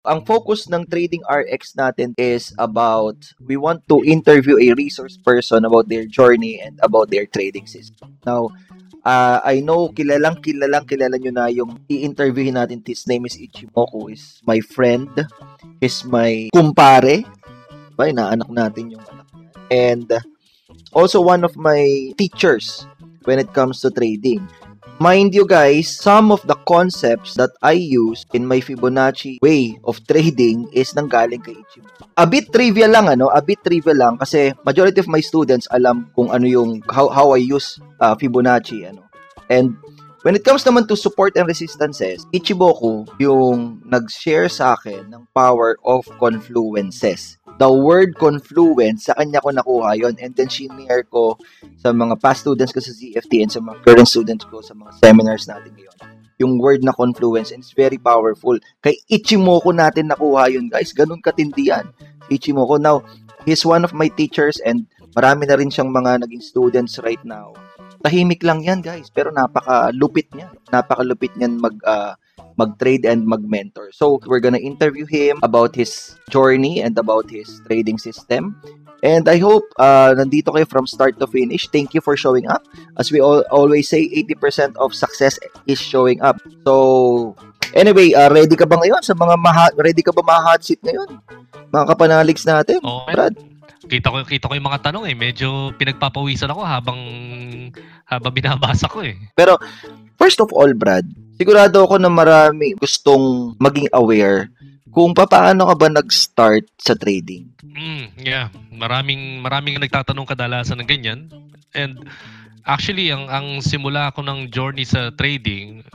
Ang focus ng Trading RX natin is about we want to interview a resource person about their journey and about their trading system. Now, uh, I know kilalang kilalang kilala nyo na yung i-interviewin natin. His name is Ichimoku, is my friend, is my kumpare. Ba, inaanak natin yung anak. And also one of my teachers when it comes to trading. Mind you guys, some of the concepts that I use in my Fibonacci way of trading is nanggaling kay Ichimoku. A bit trivia lang ano, a bit trivia lang kasi majority of my students alam kung ano yung how how I use uh, Fibonacci ano. And when it comes naman to support and resistances, Ichiboku yung nag-share sa akin ng power of confluences the word confluence, sa kanya ko nakuha yon and then shinare ko sa mga past students ko sa ZFT and sa mga current students ko sa mga seminars natin ngayon. Yung word na confluence and it's very powerful. Kay Ichimoku natin nakuha yun guys. Ganun katindi yan. Ichimoku. Now, he's one of my teachers and marami na rin siyang mga naging students right now. Tahimik lang yan guys, pero napaka-lupit niya. Napaka-lupit niyan mag uh, mag-trade and mag-mentor. So, we're gonna interview him about his journey and about his trading system. And I hope uh, nandito kayo from start to finish. Thank you for showing up. As we all, always say, 80% of success is showing up. So, anyway, uh, ready ka ba ngayon sa mga maha- ready ka ba ma-hot seat ngayon? Mga kapanaligs natin, okay. Brad? Kita ko kita ko yung mga tanong eh. Medyo pinagpapawisan ako habang habang binabasa ko eh. Pero first of all, Brad, sigurado ako na marami gustong maging aware kung paano ka ba nag-start sa trading. Mm, yeah, maraming maraming nagtatanong kadalasan ng ganyan. And actually ang ang simula ko ng journey sa trading,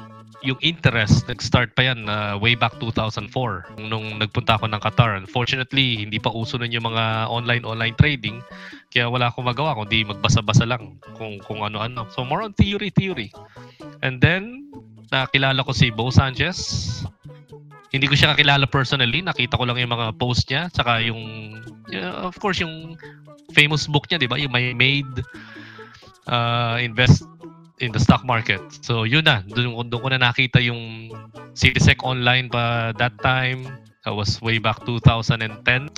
yung interest nag-start pa yan uh, way back 2004 nung nagpunta ako ng Qatar. Unfortunately, hindi pa uso nun yung mga online online trading kaya wala akong magawa kundi magbasa-basa lang kung kung ano-ano. So more on theory theory. And then nakilala ko si Bo Sanchez. Hindi ko siya kakilala personally, nakita ko lang yung mga post niya, saka yung, uh, of course, yung famous book niya, di ba? Yung My Made uh, Invest in the Stock Market. So, yun na. Doon, doon ko na nakita yung CitySec online pa that time. That was way back 2010.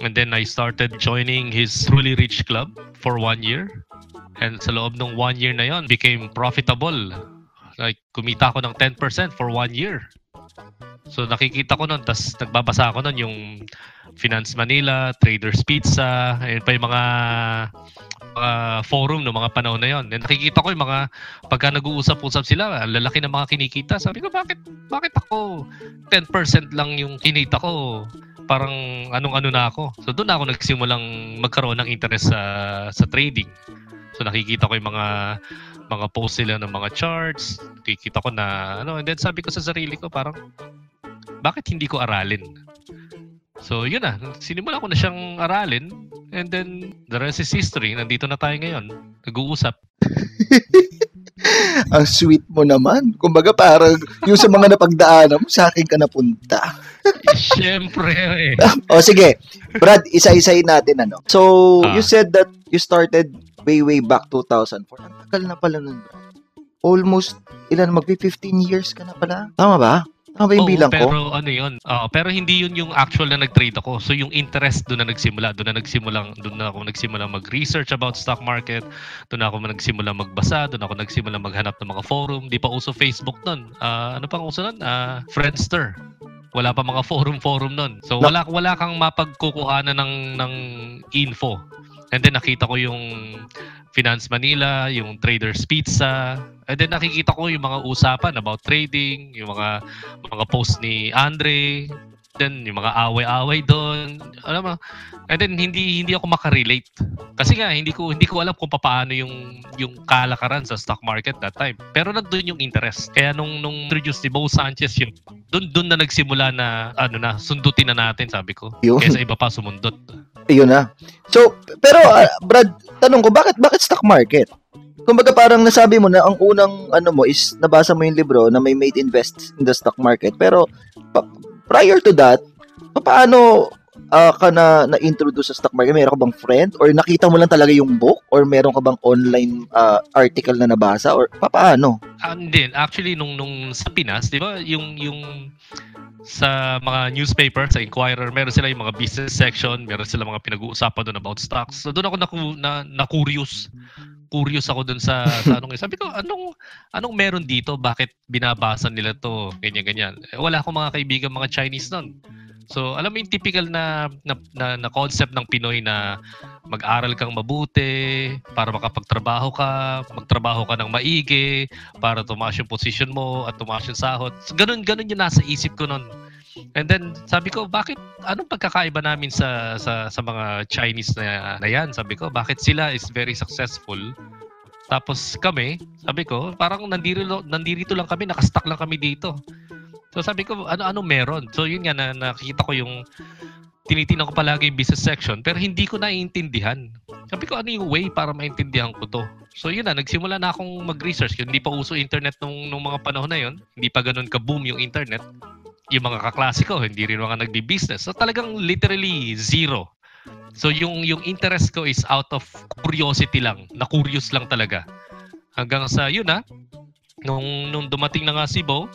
And then I started joining his Truly Rich Club for one year. And sa loob ng one year na yon became profitable Like, kumita ako ng 10% for one year. So, nakikita ko nun, tas nagbabasa ako nun yung Finance Manila, Traders Pizza, ayun pa yung mga mga forum no mga panahon na yon. Nakikita ko yung mga pagka nag-uusap-usap sila, lalaki ng mga kinikita. Sabi ko, bakit bakit ako 10% lang yung kinita ko? Parang anong-ano na ako. So doon ako nagsimulang magkaroon ng interest sa sa trading. So nakikita ko yung mga mga post sila ng mga charts, kikita ko na ano, and then sabi ko sa sarili ko parang bakit hindi ko aralin? So yun na, sinimulan ko na siyang aralin and then the rest is history. Nandito na tayo ngayon, nag-uusap. Ang sweet mo naman. Kumbaga parang yung sa mga napagdaanan mo, sa akin ka napunta. Siyempre eh. o sige, Brad, isa-isayin natin ano. So, ah. you said that you started way way back 2004. Ang tagal na pala nun. Almost, ilan, magpi 15 years ka na pala. Tama ba? Tama ba yung Oo, bilang pero ko? Pero ano yun, uh, pero hindi yun yung actual na nag-trade ako. So yung interest doon na nagsimula, doon na nagsimula, doon na ako nagsimula mag-research about stock market, doon na ako nagsimula magbasa, doon ako nagsimula maghanap ng mga forum. Di pa uso Facebook noon. Uh, ano pang uso noon? Uh, Friendster. Wala pa mga forum-forum noon. So wala wala kang mapagkukuhanan ng ng info. And then nakita ko yung Finance Manila, yung Traders Pizza. And then nakikita ko yung mga usapan about trading, yung mga mga post ni Andre, then yung mga away-away doon. Alam mo, and then hindi hindi ako makarelate. Kasi nga hindi ko hindi ko alam kung paano yung yung kalakaran sa stock market that time. Pero nandoon yung interest. Kaya nung nung introduce ni Bo Sanchez yung doon doon na nagsimula na ano na sundutin na natin sabi ko. Yun. Kaysa iba pa sumundot. Ayun na. So, pero uh, Brad, tanong ko, bakit bakit stock market? Kumbaga parang nasabi mo na ang unang ano mo is nabasa mo yung libro na may made invest in the stock market. Pero pa- prior to that, paano uh, ka na na-introduce sa stock market? Meron ka bang friend or nakita mo lang talaga yung book or meron ka bang online uh, article na nabasa or paano? Uh, hindi, actually nung nung sa Pinas, 'di ba, yung yung sa mga newspaper, sa Inquirer, meron sila yung mga business section, meron sila mga pinag-uusapan doon about stocks. So doon ako na, na, na curious. Curious ako doon sa, sa anong sabi ko, anong anong meron dito? Bakit binabasa nila to? Ganyan ganyan. Eh, wala akong mga kaibigan mga Chinese noon. So, alam mo yung typical na, na, na, na concept ng Pinoy na mag-aral kang mabuti para makapagtrabaho ka, magtrabaho ka ng maigi, para tumaas yung position mo at tumaas yung sahod. So, ganun, ganun yung nasa isip ko noon. And then sabi ko, bakit anong pagkakaiba namin sa sa sa mga Chinese na, na yan? Sabi ko, bakit sila is very successful? Tapos kami, sabi ko, parang nandito, nandito lang kami, nakastuck lang kami dito. So sabi ko, ano-ano meron? So yun nga, na, nakita ko yung tinitingnan ko palagi yung business section pero hindi ko naiintindihan. Sabi ko, ano yung way para maintindihan ko to? So yun na, nagsimula na akong mag-research. Hindi pa uso internet nung, nung mga panahon na yun. Hindi pa ganun ka-boom yung internet. Yung mga kaklase hindi rin mga nagbi-business. So talagang literally zero. So yung yung interest ko is out of curiosity lang. Na-curious lang talaga. Hanggang sa yun na, nung, nung dumating na nga Bo,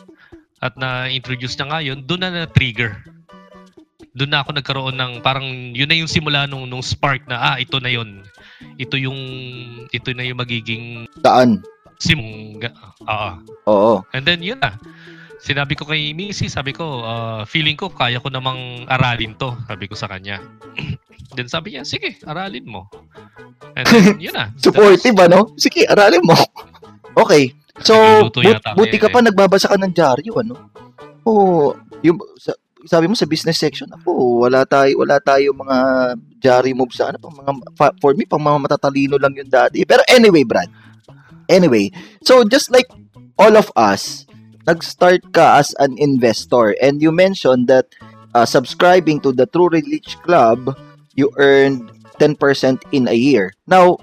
at na-introduce niya ngayon, doon na na-trigger. Doon na ako nagkaroon ng parang yun na yung simula nung nung spark na ah ito na yun. Ito yung ito na yung magiging Daan. sim ah, Oo. And then yun na. Sinabi ko kay Missy, sabi ko, uh, feeling ko kaya ko namang aralin to, sabi ko sa kanya. then sabi niya, sige, aralin mo. And then yun na. Supportive ano? Sige, aralin mo. okay. So, but, buti ka pa eh. nagbabasa ka ng dyaryo, ano? Oo, yung sa, sabi mo sa business section, ako, wala tayo wala tayo mga diary moves sa ano pang mga for me pang mga matatalino lang yung dati. Pero anyway, Brad. Anyway, so just like all of us, nag-start ka as an investor and you mentioned that uh, subscribing to the True Rich Club, you earned 10% in a year. Now,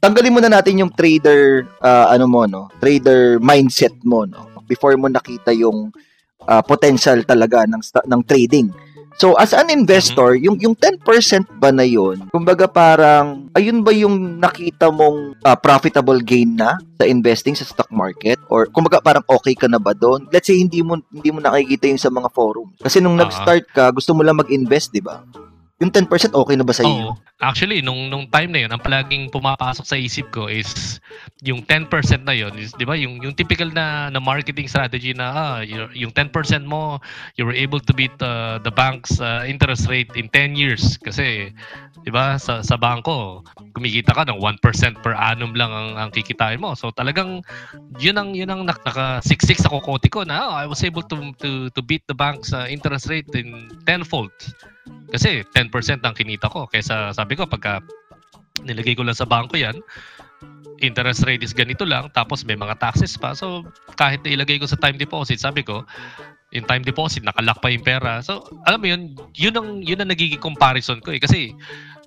tanggalin muna natin yung trader uh, ano mo no, trader mindset mo no before mo nakita yung uh, potential talaga ng ng trading. So as an investor, mm-hmm. yung yung 10% ba na yun? Kumbaga parang ayun ba yung nakita mong uh, profitable gain na sa investing sa stock market or kumbaga parang okay ka na ba doon? Let's say hindi mo hindi mo nakikita yung sa mga forum. Kasi nung uh-huh. nag-start ka, gusto mo lang mag-invest, 'di ba? Yung 10% okay na ba sa iyo? Actually, nung nung time na 'yon, ang palaging pumapasok sa isip ko is yung 10% na 'yon, is 'di ba, yung yung typical na na marketing strategy na ah, yung 10% mo, you were able to beat uh, the bank's uh, interest rate in 10 years kasi 'di ba, sa sa bangko, kumikita ka ng 1% per annum lang ang ang kikitain mo. So talagang 'yun ang 'yun ang naka-siksik sa kokote ko na oh, I was able to to to beat the bank's uh, interest rate in tenfold. Kasi 10% ang kinita ko. Kaysa sabi ko, pagka nilagay ko lang sa bangko yan, interest rate is ganito lang, tapos may mga taxes pa. So, kahit ilagay ko sa time deposit, sabi ko, in time deposit, nakalock pa yung pera. So, alam mo yun, yun ang, yun ang nagiging comparison ko eh. Kasi,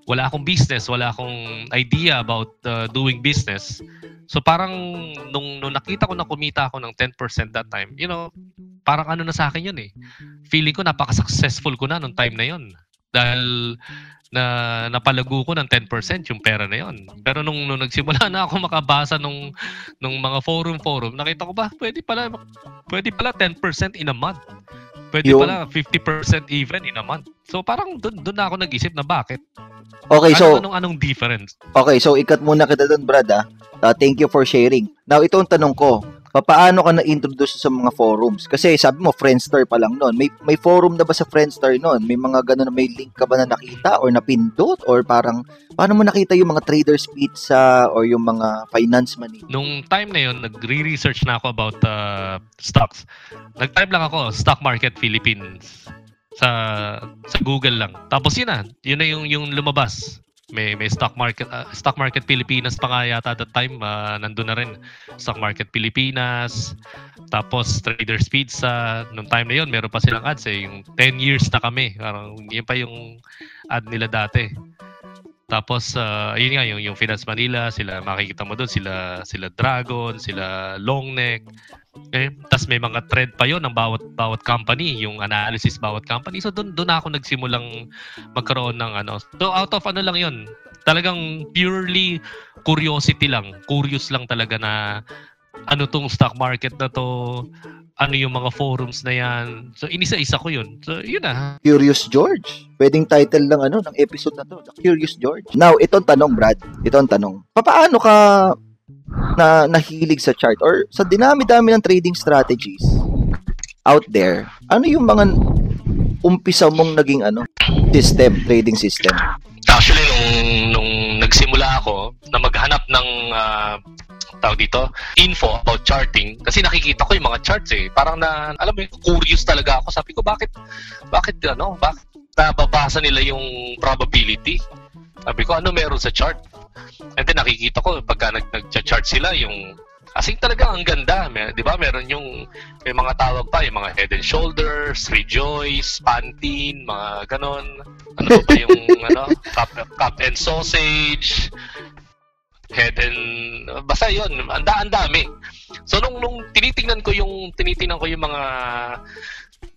wala akong business, wala akong idea about uh, doing business. So parang nung, nung nakita ko na kumita ako ng 10% that time, you know, parang ano na sa akin yun eh. Feeling ko napaka-successful ko na nung time na yun. Dahil na napalago ko ng 10% yung pera na yon. Pero nung, nung nagsimula na ako makabasa nung nung mga forum forum, nakita ko ba pwede pala pwede pala 10% in a month. Pwede yun. pala 50% even in a month. So parang doon doon na ako nag-isip na bakit. Okay, so anong anong difference? Okay, so ikat muna kita doon, Brad, ah. Uh, thank you for sharing. Now, ito ang tanong ko paano ka na-introduce sa mga forums? Kasi sabi mo, Friendster pa lang noon. May, may forum na ba sa Friendster noon? May mga ganun, may link ka ba na nakita or napindot? Or parang, paano mo nakita yung mga traders pizza or yung mga finance money? Nung time na yun, nagre-research na ako about uh, stocks. Nag-type lang ako, Stock Market Philippines sa sa Google lang. Tapos yun na, yun na yung yung lumabas may may stock market uh, stock market Pilipinas pa nga yata that time uh, nandun na rin. Stock market Pilipinas tapos Traders Pizza. Nung time na yon meron pa silang ads eh. Yung 10 years na kami parang yun pa yung ad nila dati. Tapos uh, yun nga yung yung Finance Manila sila makikita mo doon sila sila Dragon sila Longneck eh, tas may mga thread pa yon ng bawat bawat company, yung analysis bawat company. So doon doon ako nagsimulang magkaroon ng ano. So out of ano lang yon. Talagang purely curiosity lang. Curious lang talaga na ano tong stock market na to. ano yung mga forums na yan. So, inisa-isa ko yun. So, yun na. Curious George. Pwedeng title lang ano ng episode na to, The Curious George. Now, ito ang tanong, Brad. Ito ang tanong. Paano ka na nahilig sa chart or sa dinami-dami ng trading strategies out there? Ano yung mga umpisa mong naging ano system, trading system? Actually, nung, nung nagsimula ako na maghanap ng uh, tawag dito, info about charting kasi nakikita ko yung mga charts eh. Parang na alam mo, curious talaga ako. Sabi ko bakit bakit ano, bakit nababasa nila yung probability? Sabi ko ano meron sa chart? And then nakikita ko pagka nag nag-chart sila yung Asing talaga ang ganda, may, 'di ba? Meron yung may mga tawag pa, yung mga head and shoulders, rejoice, pantin, mga ganon. Ano ba yung ano, cup, cup and sausage, head and basta yon ang ang dami so nung nung tinitingnan ko yung tinitingnan ko yung mga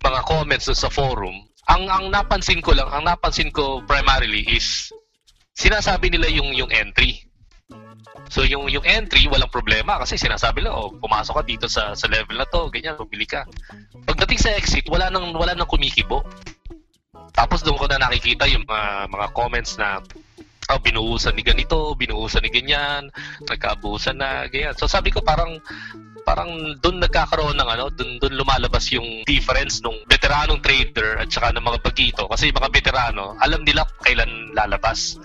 mga comments sa forum ang ang napansin ko lang ang napansin ko primarily is sinasabi nila yung yung entry So yung yung entry walang problema kasi sinasabi lang oh pumasok ka dito sa sa level na to ganyan bumili ka. Pagdating sa exit wala nang wala nang kumikibo. Tapos doon ko na nakikita yung mga mga comments na oh, binuhusan ni ganito, binuhusan ni ganyan, nagkaabusan na, ganyan. So sabi ko parang parang doon nagkakaroon ng ano, doon doon lumalabas yung difference nung veteranong trader at saka ng mga bagito kasi mga veterano, alam nila kailan lalabas.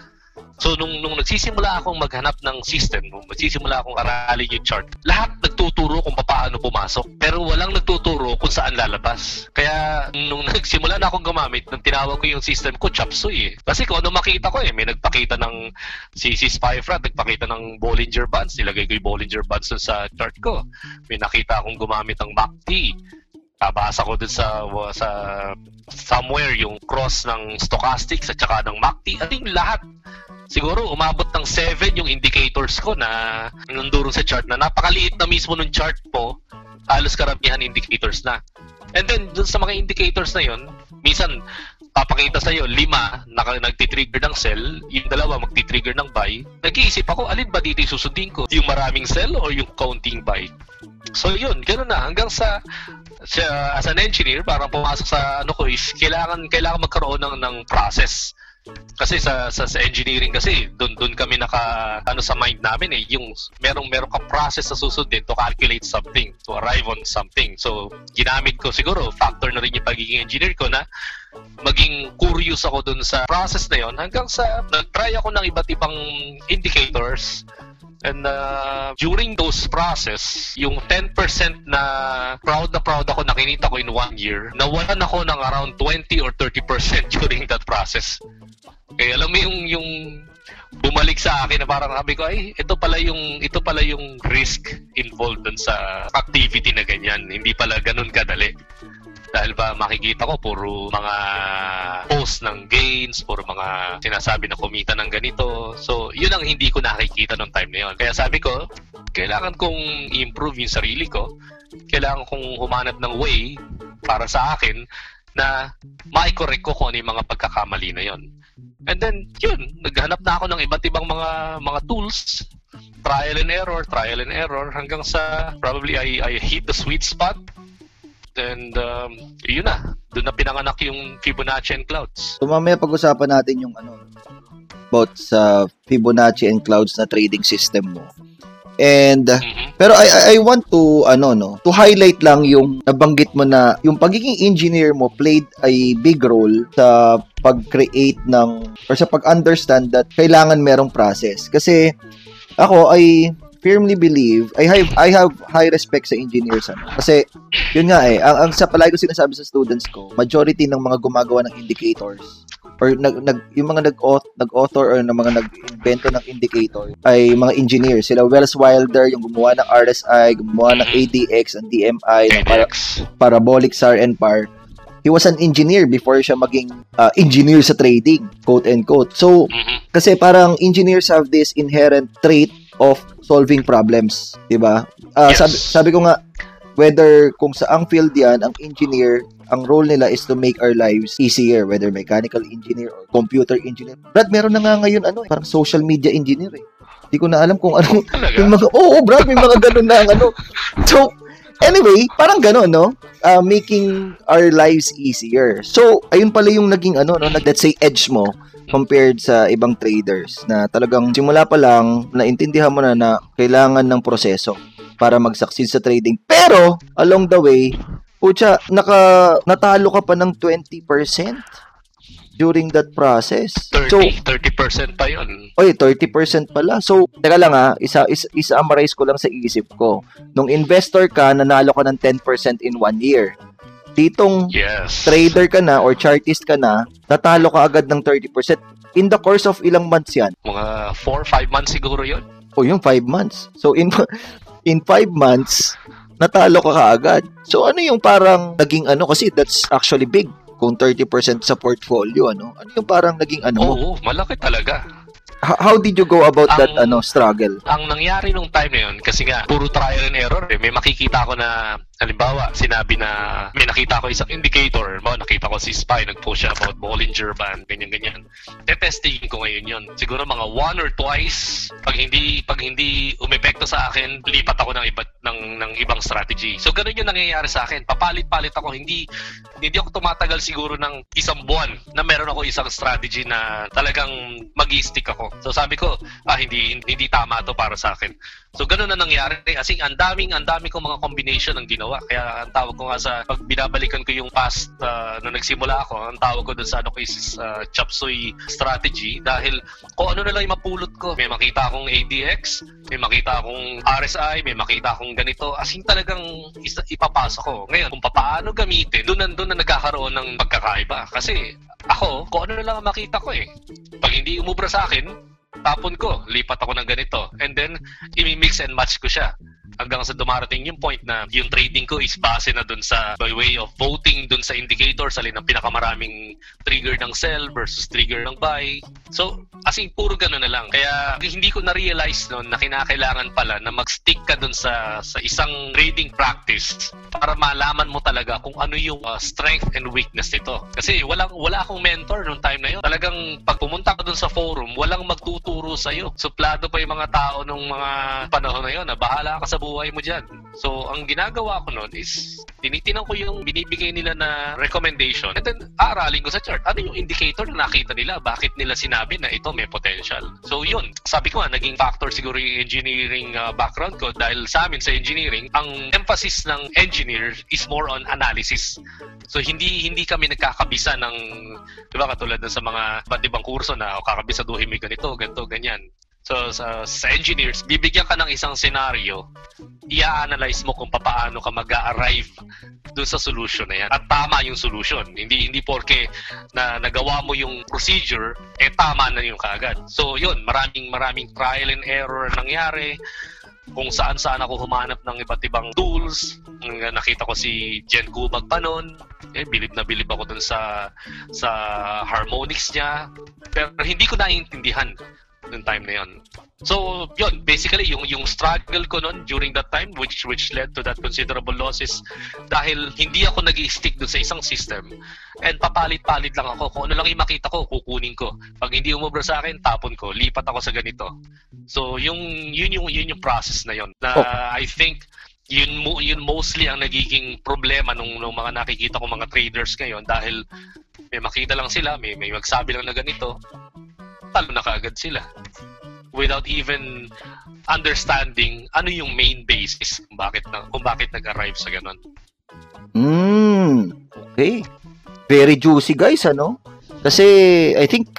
So, nung, nung nagsisimula akong maghanap ng system, nung nagsisimula akong aralin yung chart, lahat nagtuturo kung paano pumasok. Pero walang nagtuturo kung saan lalabas. Kaya, nung nagsimula na akong gumamit, nung tinawag ko yung system ko, Chapsuy eh. Kasi kung ano makita ko eh, may nagpakita ng si, si Spyfrat, nagpakita ng Bollinger Bands. Nilagay ko yung Bollinger Bands sa chart ko. May nakita akong gumamit ng MACD babasa ko dun sa sa somewhere yung cross ng stochastics at saka ng MACD. At yung lahat siguro umabot ng 7 yung indicators ko na nanduro sa chart na napakaliit na mismo ng chart po halos karamihan indicators na. And then, dun sa mga indicators na yon minsan, papakita sa iyo lima na nagti-trigger ng sell, yung dalawa magti-trigger ng buy. Nag-iisip ako, alin ba dito susundin ko? Yung maraming sell or yung counting buy? So yun, ganoon na. Hanggang sa, sa as an engineer, parang pumasok sa ano ko is, kailangan, kailangan magkaroon ng, ng process. Kasi sa, sa sa engineering kasi doon doon kami naka ano sa mind namin eh yung merong merong ka process sa susundin to calculate something to arrive on something. So ginamit ko siguro factor na rin yung pagiging engineer ko na maging curious ako doon sa process na yon hanggang sa nag-try ako ng iba't ibang indicators And uh, during those process, yung 10% na proud na proud ako nakinita ko in one year, nawalan ako ng around 20 or 30% during that process. Kaya alam mo yung yung bumalik sa akin na parang sabi ko ay ito pala yung ito pala yung risk involved dun sa activity na ganyan hindi pala ganun kadali dahil ba makikita ko puro mga post ng gains, puro mga sinasabi na kumita ng ganito. So, yun ang hindi ko nakikita nung time na yun. Kaya sabi ko, kailangan kong improve yung sarili ko. Kailangan kong humanap ng way para sa akin na mai-correct ko kung ano yung mga pagkakamali na yon. And then, yun, naghanap na ako ng iba't ibang mga mga tools, trial and error, trial and error, hanggang sa probably I, I hit the sweet spot And um, yun na, doon na pinanganak yung Fibonacci and Clouds. So mamaya pag-usapan natin yung ano about sa Fibonacci and Clouds na trading system mo. And mm-hmm. pero I I want to ano no, to highlight lang yung nabanggit mo na yung pagiging engineer mo played a big role sa pag-create ng or sa pag-understand that kailangan merong process. Kasi ako ay firmly believe, I have I have high respect sa engineers ano. Kasi yun nga eh, ang, ang sa palagi ko sinasabi sa students ko, majority ng mga gumagawa ng indicators or nag, nag yung mga nag nag-author or ng mga nag-invento ng indicator ay mga engineers. Sila Wells Wilder yung gumawa ng RSI, gumawa ng ADX and DMI, ng para, parabolic SAR and PAR he was an engineer before siya maging uh, engineer sa trading, quote and quote. So, mm-hmm. kasi parang engineers have this inherent trait of solving problems, 'di ba? Uh, yes. sabi sabi ko nga whether kung sa ang field 'yan, ang engineer, ang role nila is to make our lives easier, whether mechanical engineer or computer engineer. Brad, meron na nga ngayon ano, parang social media engineer eh. Hindi ko na alam kung ano yung mga Oo, oh, Brad, may mga ganun na ano. So, Anyway, parang gano'n, no? Uh, making our lives easier. So, ayun pala yung naging ano, no? Let's say edge mo compared sa ibang traders na talagang simula pa lang naintindihan mo na na kailangan ng proseso para mag-succeed sa trading. Pero, along the way, pucha, naka, natalo ka pa ng 20% during that process. 30, so, 30% pa yun. Oy, 30% pala. So, teka lang ha, isa, isa, isa-amarize ko lang sa isip ko. Nung investor ka, nanalo ka ng 10% in one year. Ditong yes. trader ka na or chartist ka na, natalo ka agad ng 30%. In the course of ilang months yan? Mga 4 5 months siguro yun. O, yung 5 months. So, in in 5 months, natalo ka kaagad. So ano yung parang naging ano kasi that's actually big kung 30% sa portfolio ano. Ano yung parang naging ano? Oo, malaki talaga. How did you go about ang, that ano struggle? Ang nangyari nung time na yun kasi nga puro trial and error eh. May makikita ko na halimbawa, sinabi na may nakita ko isang indicator, mo nakita ko si Spy nag-post siya about Bollinger Band, ganyan-ganyan. Te-testing ko ngayon yun. Siguro mga one or twice, pag hindi pag hindi umepekto sa akin, lipat ako ng iba ng ng ibang strategy. So ganun yung nangyayari sa akin. Papalit-palit ako, hindi hindi ako tumatagal siguro ng isang buwan na meron ako isang strategy na talagang mag-stick ako. So sabi ko, ah hindi hindi tama to para sa akin. So ganun na nangyari. Kasi ang daming ang dami kong mga combination ng ginawa ginawa. Kaya ang tawag ko nga sa, pag binabalikan ko yung past uh, na nagsimula ako, ang tawag ko dun sa ano ko is uh, chop suey strategy dahil kung ano na lang yung mapulot ko. May makita akong ADX, may makita akong RSI, may makita akong ganito. As in talagang isa, ipapasok ko. Ngayon, kung paano gamitin, doon na, doon na nagkakaroon ng pagkakaiba. Kasi ako, kung ano na lang ang makita ko eh. Pag hindi umubra sa akin, tapon ko, lipat ako ng ganito. And then, imi-mix and match ko siya hanggang sa dumarating yung point na yung trading ko is base na dun sa by way of voting dun sa indicators alin ang pinakamaraming trigger ng sell versus trigger ng buy. So, as in, puro ganun na lang. Kaya hindi ko na-realize noon na kinakailangan pala na mag-stick ka dun sa, sa isang trading practice para malaman mo talaga kung ano yung uh, strength and weakness nito. Kasi wala, wala akong mentor noong time na yun. Talagang pag pumunta ka dun sa forum, walang magtuturo sa'yo. Suplado pa yung mga tao nung mga panahon na yun na bahala ka sa buhay mo dyan. So, ang ginagawa ko noon is tinitinan ko yung binibigay nila na recommendation and then aaralin ko sa chart. Ano yung indicator na nakita nila? Bakit nila sinabi na ito may potential? So, yun. Sabi ko nga, naging factor siguro yung engineering uh, background ko dahil sa amin sa engineering, ang emphasis ng engineer is more on analysis. So, hindi hindi kami nagkakabisa ng, di ba, katulad ng sa mga iba't ibang kurso na o kakabisaduhin mo ganito, ganito, ganyan. So, sa, sa engineers, bibigyan ka ng isang scenario, i-analyze mo kung paano ka mag-arrive doon sa solution na yan. At tama yung solution. Hindi hindi porke na nagawa mo yung procedure, eh tama na yung kaagad. So, yun, maraming maraming trial and error nangyari kung saan saan ako humanap ng iba't ibang tools. Nakita ko si Jen Gubag pa noon. Eh, bilib na bilib ako dun sa sa harmonics niya. Pero hindi ko naiintindihan nung time na yon. So, yun, basically, yung, yung struggle ko noon during that time, which which led to that considerable losses, dahil hindi ako nag stick dun sa isang system, and papalit-palit lang ako. Kung ano lang yung makita ko, kukunin ko. Pag hindi umubra sa akin, tapon ko. Lipat ako sa ganito. So, yung, yun, yung, yun yung process na yon na oh. I think, yun mo yun mostly ang nagiging problema nung, nung mga nakikita ko mga traders ngayon dahil may makita lang sila, may may magsabi lang na ganito, talo na kaagad sila without even understanding ano yung main basis kung bakit na, kung bakit nag-arrive sa ganun. Mm, okay. Very juicy guys ano? Kasi I think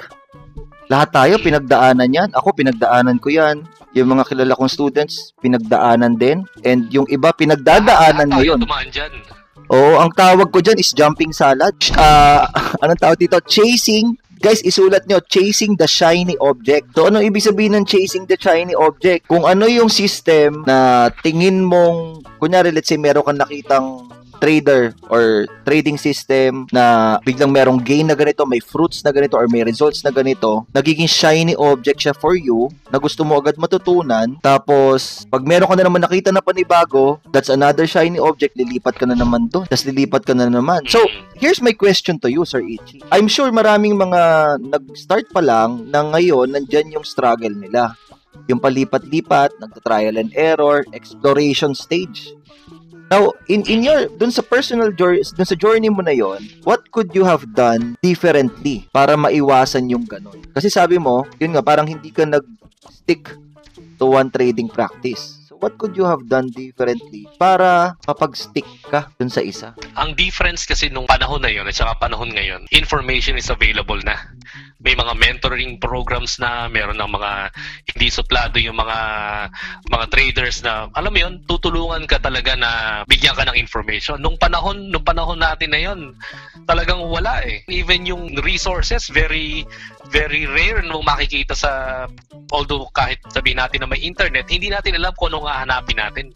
lahat tayo pinagdaanan yan. Ako pinagdaanan ko yan. Yung mga kilala kong students, pinagdaanan din. And yung iba, pinagdadaanan ah, ngayon. Tumaan dyan. Oo, ang tawag ko dyan is jumping salad. Uh, anong tawag dito? Chasing Guys, isulat nyo, chasing the shiny object. So, ano ibig sabihin ng chasing the shiny object? Kung ano yung system na tingin mong, kunyari, let's say, meron kang nakitang trader or trading system na biglang merong gain na ganito, may fruits na ganito or may results na ganito, nagiging shiny object siya for you na gusto mo agad matutunan. Tapos, pag meron ka na naman nakita na panibago, that's another shiny object, lilipat ka na naman doon. Tapos lilipat ka na naman. So, here's my question to you, Sir Ichi. I'm sure maraming mga nag-start pa lang na ngayon, nandyan yung struggle nila yung palipat-lipat, nagta-trial and error, exploration stage Now, in in your dun sa personal journey, dun sa journey mo na yon, what could you have done differently para maiwasan yung ganun? Kasi sabi mo, yun nga parang hindi ka nag-stick to one trading practice. So what could you have done differently para mapag-stick ka dun sa isa? Ang difference kasi nung panahon na yun at saka panahon ngayon, information is available na. May mga mentoring programs na, meron ng mga hindi suplado yung mga mga traders na alam mo yun, tutulungan ka talaga na bigyan ka ng information. Nung panahon, nung panahon natin na yun, talagang wala eh. Even yung resources very very rare nung makikita sa although kahit sabihin natin na may internet, hindi natin alam kung ano nga hanapin natin.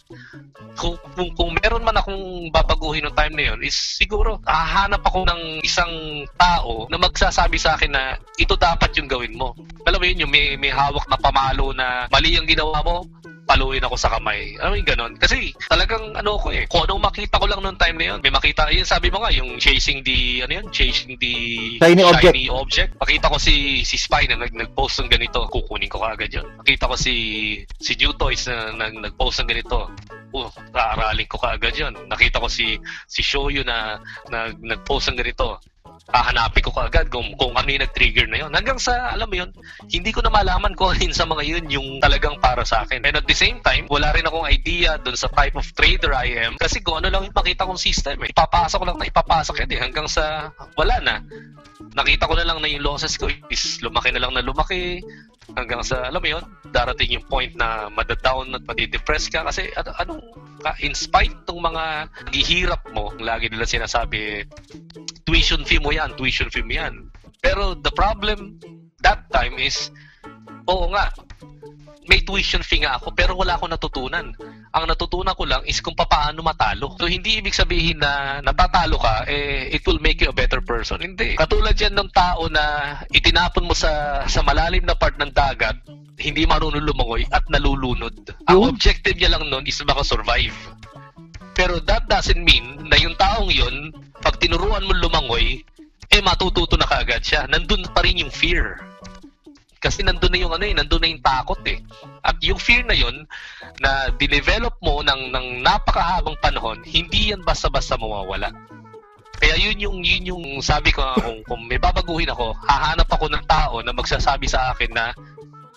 Kung, kung, kung meron man akong babaguhin ng time na yun, is siguro hahanap ako ng isang tao na magsasabi sa akin na ito dapat yung gawin mo. Alam mo yun, yung may, may hawak na pamalo na mali ang ginawa mo, paluin ako sa kamay. Ano yung ganon? Kasi talagang ano ko eh, kung anong makita ko lang noong time na yun, may makita, yun sabi mo nga, yung chasing the, ano yun, chasing the Shiny object. shiny object. Makita ko si si Spy na nag, nag-post ng ganito, kukunin ko kaagad yun. Makita ko si si New Toys na nag, nag-post ng ganito, uh, aaralin ko kaagad yun. Nakita ko si si Shoyu na, na nag-post ng ganito, hahanapin ko kaagad kung, kung ano yung nag-trigger na yun. Hanggang sa, alam mo yun, hindi ko na malaman kung alin sa mga yun yung talagang para sa akin. And at the same time, wala rin akong idea dun sa type of trader I am. Kasi kung ano lang yung makita kong system eh. Ipapasok lang na ipapasok yan eh. Hanggang sa, wala na. Nakita ko na lang na yung losses ko is lumaki na lang na lumaki. Hanggang sa, alam mo yun, darating yung point na madadown at madidepress ka. Kasi ano, anong, in spite ng mga gihirap mo, lagi nila sinasabi, tuition fee mo yan, tuition fee mo yan. Pero the problem that time is, oo nga, may tuition fee nga ako pero wala akong natutunan. Ang natutunan ko lang is kung paano matalo. So hindi ibig sabihin na natatalo ka, eh, it will make you a better person. Hindi. Katulad yan ng tao na itinapon mo sa, sa malalim na part ng dagat, hindi marunong lumangoy at nalulunod. Ang Yun. objective niya lang nun is makasurvive. Pero that doesn't mean na yung taong yun, pag tinuruan mo lumangoy, eh matututo na kaagad siya. Nandun pa rin yung fear. Kasi nandun na yung ano eh, nandun na yung takot eh. At yung fear na yun, na dinevelop mo ng, ng napakahabang panahon, hindi yan basta-basta mawawala. Kaya yun yung, yun yung sabi ko kung, kung may babaguhin ako, hahanap ako ng tao na magsasabi sa akin na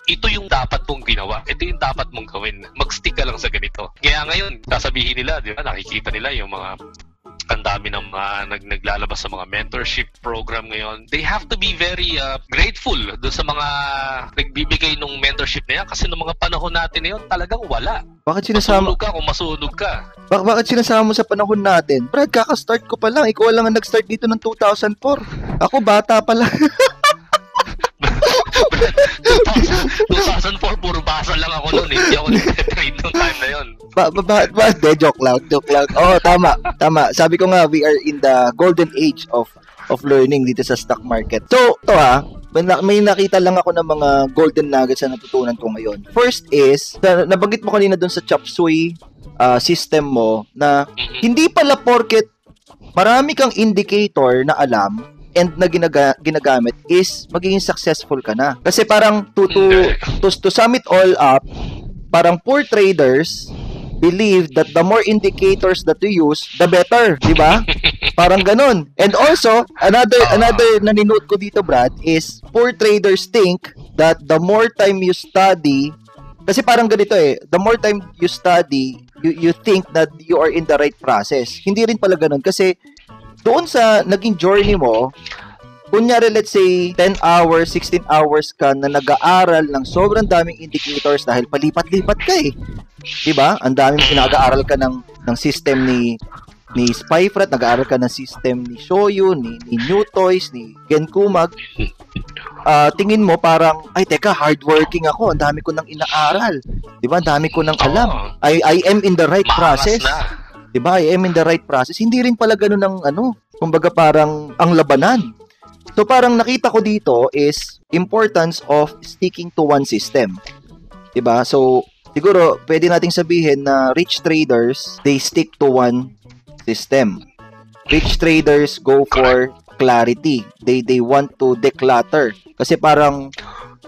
ito yung dapat mong ginawa. Ito yung dapat mong gawin. Mag-stick ka lang sa ganito. Kaya ngayon, sasabihin nila, di ba, nakikita nila yung mga ang dami ng mga nag, naglalabas sa mga mentorship program ngayon. They have to be very uh, grateful doon sa mga nagbibigay ng mentorship na yan kasi noong mga panahon natin na yun, talagang wala. Bakit sinasama, Masunog ka kung masunog ka. bak- bakit sinasama mo sa panahon natin? Brad, kaka-start ko pa lang. Ikaw lang ang nag-start dito ng 2004. Ako, bata pa lang. 2004, puro basa lang ako noon. eh. Hindi ako nag-trade nung time na yun. Ba, ba, ba, ba, de, joke lang, joke lang. Oo, tama, tama. Sabi ko nga, we are in the golden age of of learning dito sa stock market. So, to ha, may, na- may nakita lang ako ng mga golden nuggets na natutunan ko ngayon. First is, na, nabanggit mo kanina dun sa chop suey ah, system mo na Mhm. hindi pala porket marami kang indicator na alam and na ginaga, ginagamit is magiging successful ka na. Kasi parang to, to, to, to sum it all up, parang poor traders believe that the more indicators that you use, the better, di ba? Parang ganun. And also, another Ah. another na ninote ko dito, Brad, is poor traders think that the more time you study, kasi parang ganito eh, the more time you study, you, you think that you are in the right process. Hindi rin pala ganun kasi doon sa naging journey mo, kunyari let's say 10 hours, 16 hours ka na nag-aaral ng sobrang daming indicators dahil palipat-lipat ka eh. 'Di ba? Ang daming pinag-aaral ka ng ng system ni ni Spyfrat, nag-aaral ka ng system ni Shoyu, ni, ni New Toys, ni Gen Kumag. Ah, tingin mo parang, ay teka, hardworking ako, ang dami ko nang inaaral. 'Di ba? Ang dami ko nang alam. I I am in the right process. 'Di ba? I am in the right process. Hindi rin pala ganun ang ano, kumbaga parang ang labanan. So parang nakita ko dito is importance of sticking to one system. 'Di ba? So siguro pwede nating sabihin na rich traders, they stick to one system. Rich traders go for clarity. They they want to declutter. Kasi parang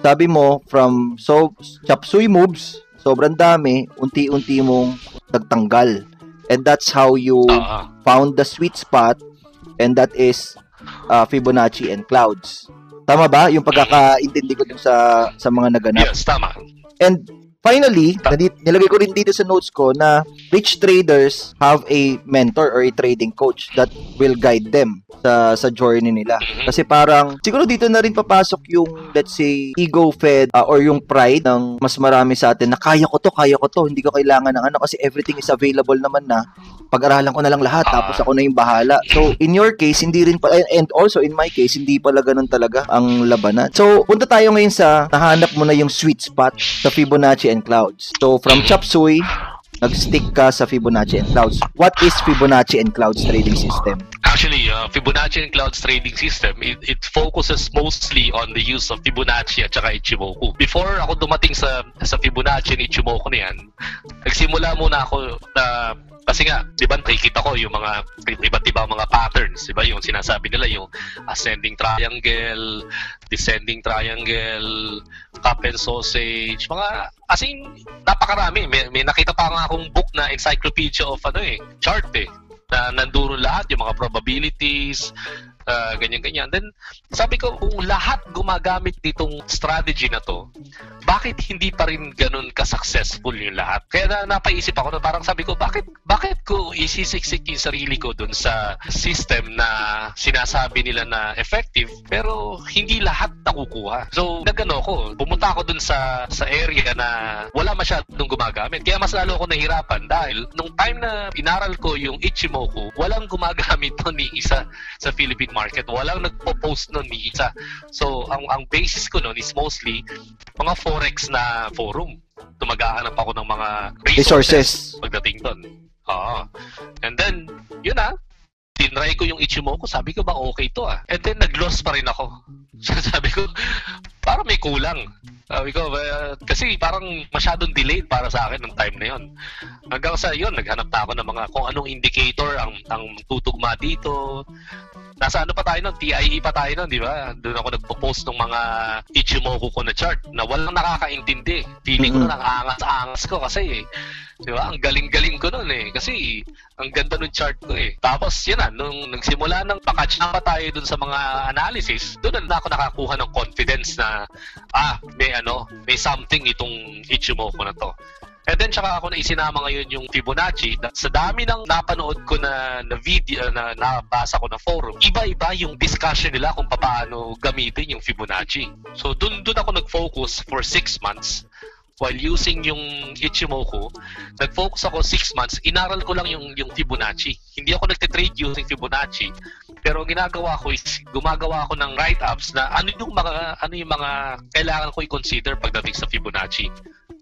sabi mo from so chop suey moves, sobrang dami, unti-unti mong nagtanggal. And that's how you ah. found the sweet spot and that is uh, Fibonacci and clouds. Tama ba yung pagkakaintindi ko dun sa sa mga naganap? Yes, tama. And finally, nilagay ko rin dito sa notes ko na rich traders have a mentor or a trading coach that will guide them sa sa journey nila. Kasi parang siguro dito na rin papasok yung let's say ego fed uh, or yung pride ng mas marami sa atin na kaya ko to, kaya ko to, hindi ko kailangan ng ano kasi everything is available naman na pag-aralan ko na lang lahat Ah. tapos ako na yung bahala. So in your case hindi rin pa and also in my case hindi pala ganun talaga ang labanan. So punta tayo ngayon sa nahanap mo na yung sweet spot sa Fibonacci and Clouds. So from Chop Suey nag-stick ka sa Fibonacci and Clouds. What is Fibonacci and Clouds trading system? Actually, uh, Fibonacci and Clouds trading system, it, it focuses mostly on the use of Fibonacci at saka Ichimoku. Before ako dumating sa sa Fibonacci and Ichimoku na yan, nagsimula muna ako na kasi nga, di ba, nakikita ko yung mga iba't ibang mga patterns, di ba, yung sinasabi nila, yung ascending triangle, descending triangle, cup and sausage, mga, as in, napakarami. May, may nakita pa nga akong book na encyclopedia of, ano eh, chart eh, na nanduro lahat, yung mga probabilities, uh, ganyan-ganyan. Then, sabi ko, kung lahat gumagamit nitong strategy na to, bakit hindi pa rin ganun ka-successful yung lahat? Kaya na, napaisip ako na parang sabi ko, bakit bakit ko isisiksik yung sarili ko dun sa system na sinasabi nila na effective, pero hindi lahat nakukuha. So, nagano ko, pumunta ako dun sa sa area na wala masyadong gumagamit. Kaya mas lalo ako nahirapan dahil nung time na inaral ko yung Ichimoku, walang gumagamit nun ni isa sa Philippine market. Walang nagpo-post nun ni isa. So, ang ang basis ko nun is mostly mga forex na forum. Tumagahanap ako ng mga resources, Resources. pagdating doon. Oo. And then, yun na, tinry ko yung Ichimoku, sabi ko ba okay to ah. And then nag-loss pa rin ako. sabi ko, parang may kulang. Sabi ko, "Eh, kasi parang masyadong delayed para sa akin ng time na yon. Hanggang sa yun, naghanap na ako ng mga kung anong indicator ang, ang tutugma dito. Nasa ano pa tayo nun? TIE pa tayo nun, di ba? Doon ako nagpo-post ng mga Ichimoku ko na chart na walang nakakaintindi. Feeling ko Mhm. na angas-angas ko kasi Di ba? Ang galing-galing ko nun eh. Kasi ang ganda ng chart ko eh. Tapos yun na, nung nagsimula ng pakatch na pa tayo dun sa mga analysis, doon na ako nakakuha ng confidence na ah, may ano, may something itong Ichimoku na to. And then tsaka ako na isinama ngayon yung Fibonacci. Na, sa dami ng napanood ko na, na video, na nabasa ko na forum, iba-iba yung discussion nila kung paano gamitin yung Fibonacci. So dun, dun ako nag-focus for six months while using yung Ichimoku, nag-focus ako 6 months, inaral ko lang yung yung Fibonacci. Hindi ako nagte-trade using Fibonacci, pero ang ginagawa ko is gumagawa ako ng write-ups na ano yung mga ano yung mga kailangan ko i-consider pagdating sa Fibonacci.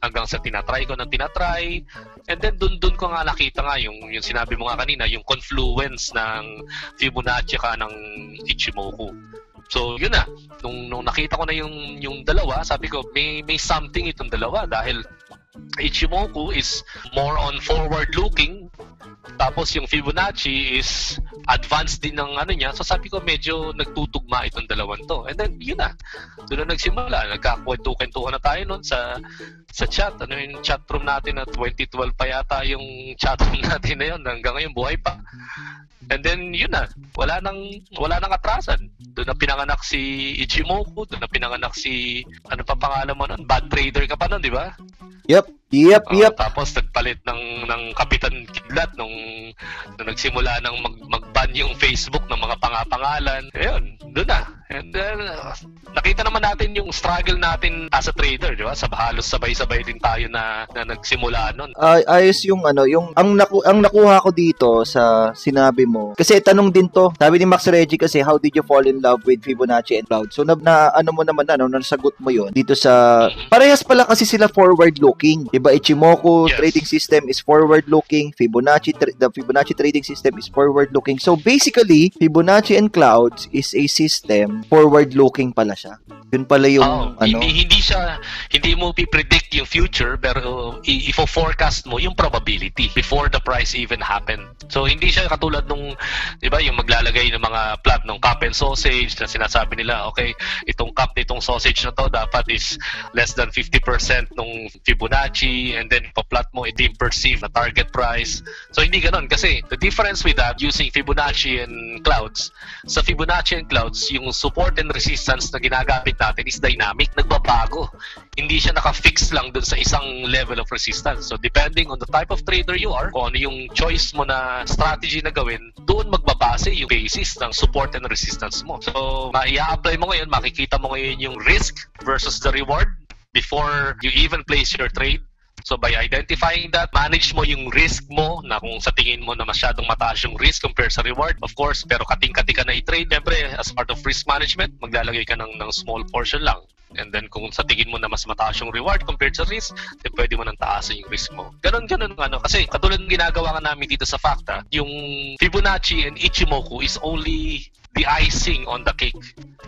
Hanggang sa tinatry ko ng tinatry. And then dun dun ko nga nakita nga yung yung sinabi mo nga kanina, yung confluence ng Fibonacci ka ng Ichimoku. So, yun na. Nung, nung nakita ko na yung, yung dalawa, sabi ko, may, may something itong dalawa dahil Ichimoku is more on forward-looking tapos yung Fibonacci is advanced din ng ano niya. So sabi ko medyo nagtutugma itong dalawang to. And then yun na. Doon na nagsimula. Nagkakwento-kwentuhan na tayo noon sa sa chat. Ano yung chat room natin na 2012 pa yata yung chat room natin na yun. Hanggang ngayon buhay pa. And then yun na. Wala nang wala nang atrasan. Doon na pinanganak si Ichimoku, doon na pinanganak si ano pa pangalan mo noon? Bad trader ka pa noon, di ba? Yep. Yep, Oo, yep. tapos nagpalit ng ng Kapitan Kidlat nung, nung nagsimula ng mag, mag-ban yung Facebook ng mga pangapangalan. Ayun, doon na. And then, uh, nakita naman natin yung struggle natin as a trader, di ba? Sa halos sabay-sabay din tayo na, na nagsimula nun. Ay ayos yung ano, yung ang naku ang nakuha ko dito sa sinabi mo. Kasi tanong din to. Sabi ni Max Reggie kasi how did you fall in love with Fibonacci and Cloud? So na, na ano mo naman ano, nasagot mo 'yon dito sa parehas pala kasi sila forward looking. 'Di ba? Ichimoku Yes. trading system is forward looking, Fibonacci tra- the Fibonacci trading system is forward looking. So basically, Fibonacci and Clouds is a system forward looking pala siya. Yun pala yung Oh, ano. hindi hindi siya hindi mo predict yung future pero i- ifo-forecast mo yung probability before the price even happen. So hindi siya katulad nung 'di ba yung maglalagay ng mga plot ng cup and sausage na sinasabi nila okay itong cup nitong sausage na to dapat is less than 50% nung Fibonacci and then pa-plot mo ito yung perceived na target price. So hindi ganoon kasi the difference with that using Fibonacci and clouds sa Fibonacci and clouds yung support and resistance na ginagamit natin is dynamic, nagbabago. Hindi siya naka-fix lang dun sa isang level of resistance. So depending on the type of trader you are, kung ano yung choice mo na strategy na gawin, doon magbabase yung basis ng support and resistance mo. So maia-apply mo ngayon, makikita mo ngayon yung risk versus the reward before you even place your trade. So by identifying that, manage mo yung risk mo na kung sa tingin mo na masyadong mataas yung risk compared sa reward, of course, pero kating-kati ka na i-trade, syempre, as part of risk management, maglalagay ka ng, ng small portion lang. And then kung sa tingin mo na mas mataas yung reward compared sa risk, then pwede mo nang taasan yung risk mo. Ganon, ganon, ano. Kasi katulad ng ginagawa nga namin dito sa Facta, yung Fibonacci and Ichimoku is only the icing on the cake.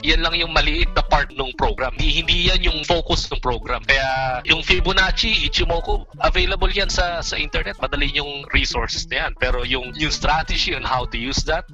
Yan lang yung maliit na part ng program. Hindi, hindi yan yung focus ng program. Kaya yung Fibonacci, Ichimoku, available yan sa sa internet. Madali yung resources na yan. Pero yung, yung strategy on how to use that,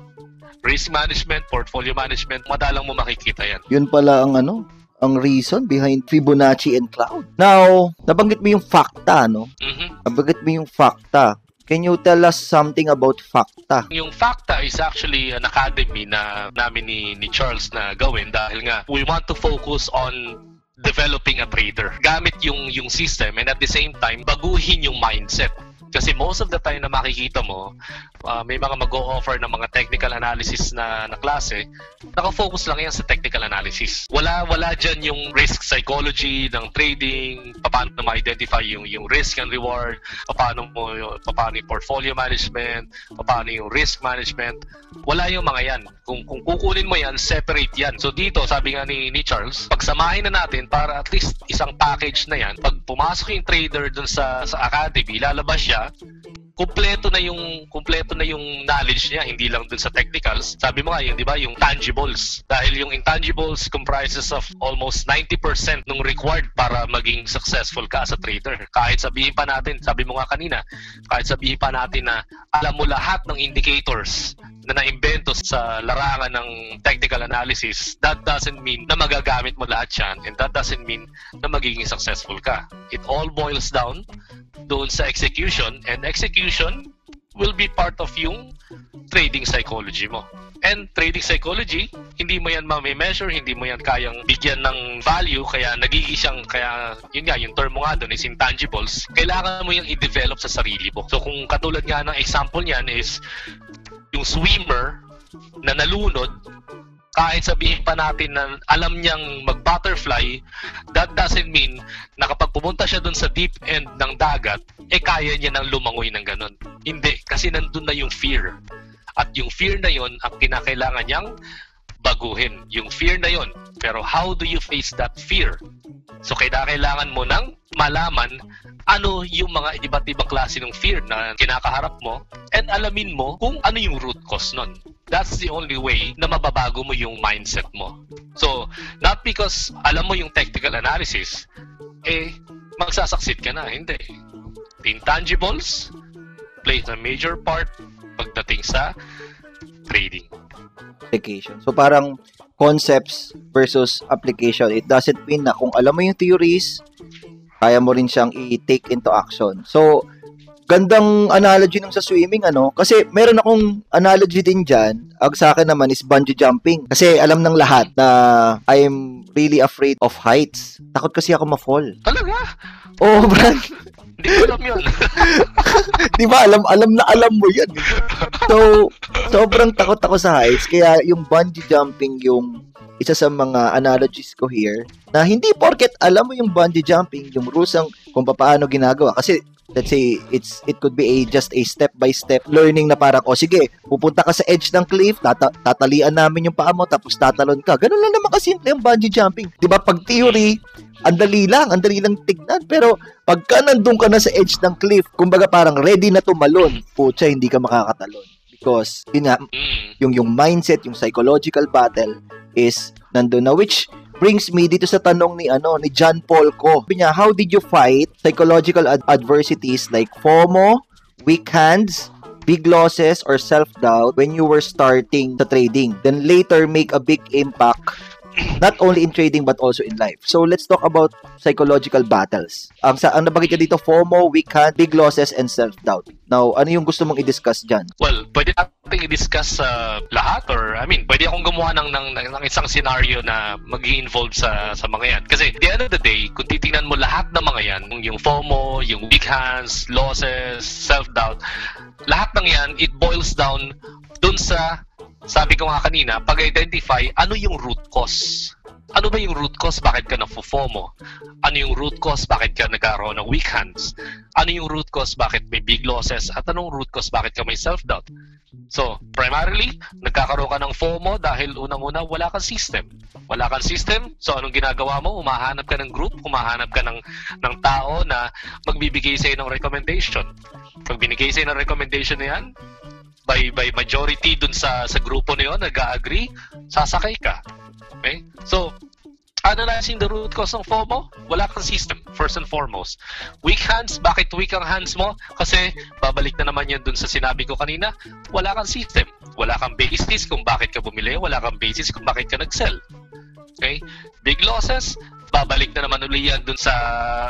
risk management, portfolio management, madalang mo makikita yan. Yun pala ang ano, ang reason behind Fibonacci and Cloud. Now, nabanggit mo yung fakta, no? Mhm. Nabanggit mo yung fakta. Can you tell us something about fakta? Yung Facta is actually an academy na namin ni, ni Charles na gawin dahil nga we want to focus on developing a trader gamit yung yung system and at the same time baguhin yung mindset kasi most of the time na makikita mo uh, may mga mag-o-offer ng mga technical analysis na, na klase. Nakafocus lang yan sa technical analysis. Wala wala dyan yung risk psychology ng trading paano ma-identify yung yung risk and reward paano mo paano yung portfolio management paano yung risk management. Wala yung mga yan. Kung kung kukunin mo yan separate yan. So dito sabi nga ni, ni Charles pagsamahin na natin para at least isang package na yan. Pag pumasok yung trader dun sa sa academy lalabas siya kumpleto na yung kumpleto na yung knowledge niya hindi lang dun sa technicals. Sabi mo nga yung di ba yung tangibles. Dahil yung intangibles comprises of almost 90% ng required para maging successful ka as a trader. Kahit sabihin pa natin sabi mo nga kanina kahit sabihin pa natin na alam mo lahat ng indicators na naimbento sa larangan ng technical analysis, that doesn't mean na magagamit mo lahat yan and that doesn't mean na magiging successful ka. It all boils down doon sa execution and execution will be part of yung trading psychology mo. And trading psychology, hindi mo yan ma-measure, hindi mo yan kayang bigyan ng value, kaya nagiging siyang, kaya yun nga, yung term mo nga doon is intangibles, kailangan mo yung i-develop sa sarili mo. So kung katulad nga ng example niyan is, yung swimmer na nalunod, kahit sabihin pa natin na alam niyang mag-butterfly, that doesn't mean na kapag pumunta siya dun sa deep end ng dagat, eh kaya niya nang lumangoy ng ganun. Hindi, kasi nandun na yung fear. At yung fear na yon ang kinakailangan niyang baguhin. Yung fear na yon. Pero how do you face that fear? So kailangan mo nang malaman ano yung mga iba't ibang klase ng fear na kinakaharap mo and alamin mo kung ano yung root cause nun. That's the only way na mababago mo yung mindset mo. So, not because alam mo yung technical analysis, eh, magsasucceed ka na. Hindi. The intangibles plays a major part pagdating sa trading. application. So parang concepts versus application. It doesn't mean na kung alam mo yung theories, kaya mo rin siyang i-take into action. So, gandang analogy nung sa swimming, ano? Kasi meron akong analogy din dyan. Ang sa akin naman is bungee jumping. Kasi alam ng lahat na I'm really afraid of heights. Takot kasi ako ma-fall. Talaga? Oh, Brad. Hindi ko alam yun. Di ba? Alam, alam na alam mo yan. So, sobrang takot ako sa heights. Kaya yung bungee jumping yung isa sa mga analogies ko here na hindi porket alam mo yung bungee jumping, yung rules ang kung paano ginagawa. Kasi let's say it's it could be a just a step by step learning na parang oh sige pupunta ka sa edge ng cliff tata- tatalian namin yung paa mo tapos tatalon ka. Ganun lang naman kasimple ang bungee jumping. 'di ba? Pag theory ang dali lang ang dali lang tignan. Pero pagka nandun ka na sa edge ng cliff kumbaga parang ready na tumalon putya hindi ka makakatalon. Because yun nga Mm. yung yung mindset yung psychological battle is nandun na which brings me dito sa tanong ni ano ni John Paul ko. Sabi niya, how did you fight psychological ad- adversities like FOMO, weak hands, big losses or self-doubt when you were starting the trading? Then later make a big impact not only in trading but also in life. So let's talk about psychological battles. Ang sa ang nabanggit niya dito FOMO, weak hand, big losses and self-doubt. Now, ano yung gusto mong i-discuss diyan? Well, pwede natin i-discuss sa lahat or I mean, pwede akong gumawa ng, ng, ng, ng isang scenario na mag involve sa sa mga yan. Kasi the end of the day, kung titingnan mo lahat ng mga yan, yung FOMO, yung weak hands, losses, self-doubt, lahat ng yan, it boils down dun sa sabi ko nga kanina, pag-identify ano yung root cause. Ano ba yung root cause? Bakit ka na-FOMO? Ano yung root cause? Bakit ka nagkaroon ng weak hands? Ano yung root cause? Bakit may big losses? At anong root cause? Bakit ka may self-doubt? So, primarily, nagkakaroon ka ng FOMO dahil unang-una wala kang system. Wala kang system, so anong ginagawa mo? Umahanap ka ng group, umahanap ka ng, ng tao na magbibigay sa'yo ng recommendation. Pag binigay sa'yo ng recommendation na yan, by by majority dun sa sa grupo na yun nag-agree, sasakay ka. Okay? So, analyzing the root cause ng FOMO, wala kang system, first and foremost. Weak hands, bakit weak ang hands mo? Kasi, babalik na naman yan dun sa sinabi ko kanina, wala kang system. Wala kang basis kung bakit ka bumili, wala kang basis kung bakit ka nag-sell. Okay? Big losses, babalik na naman uli yan dun sa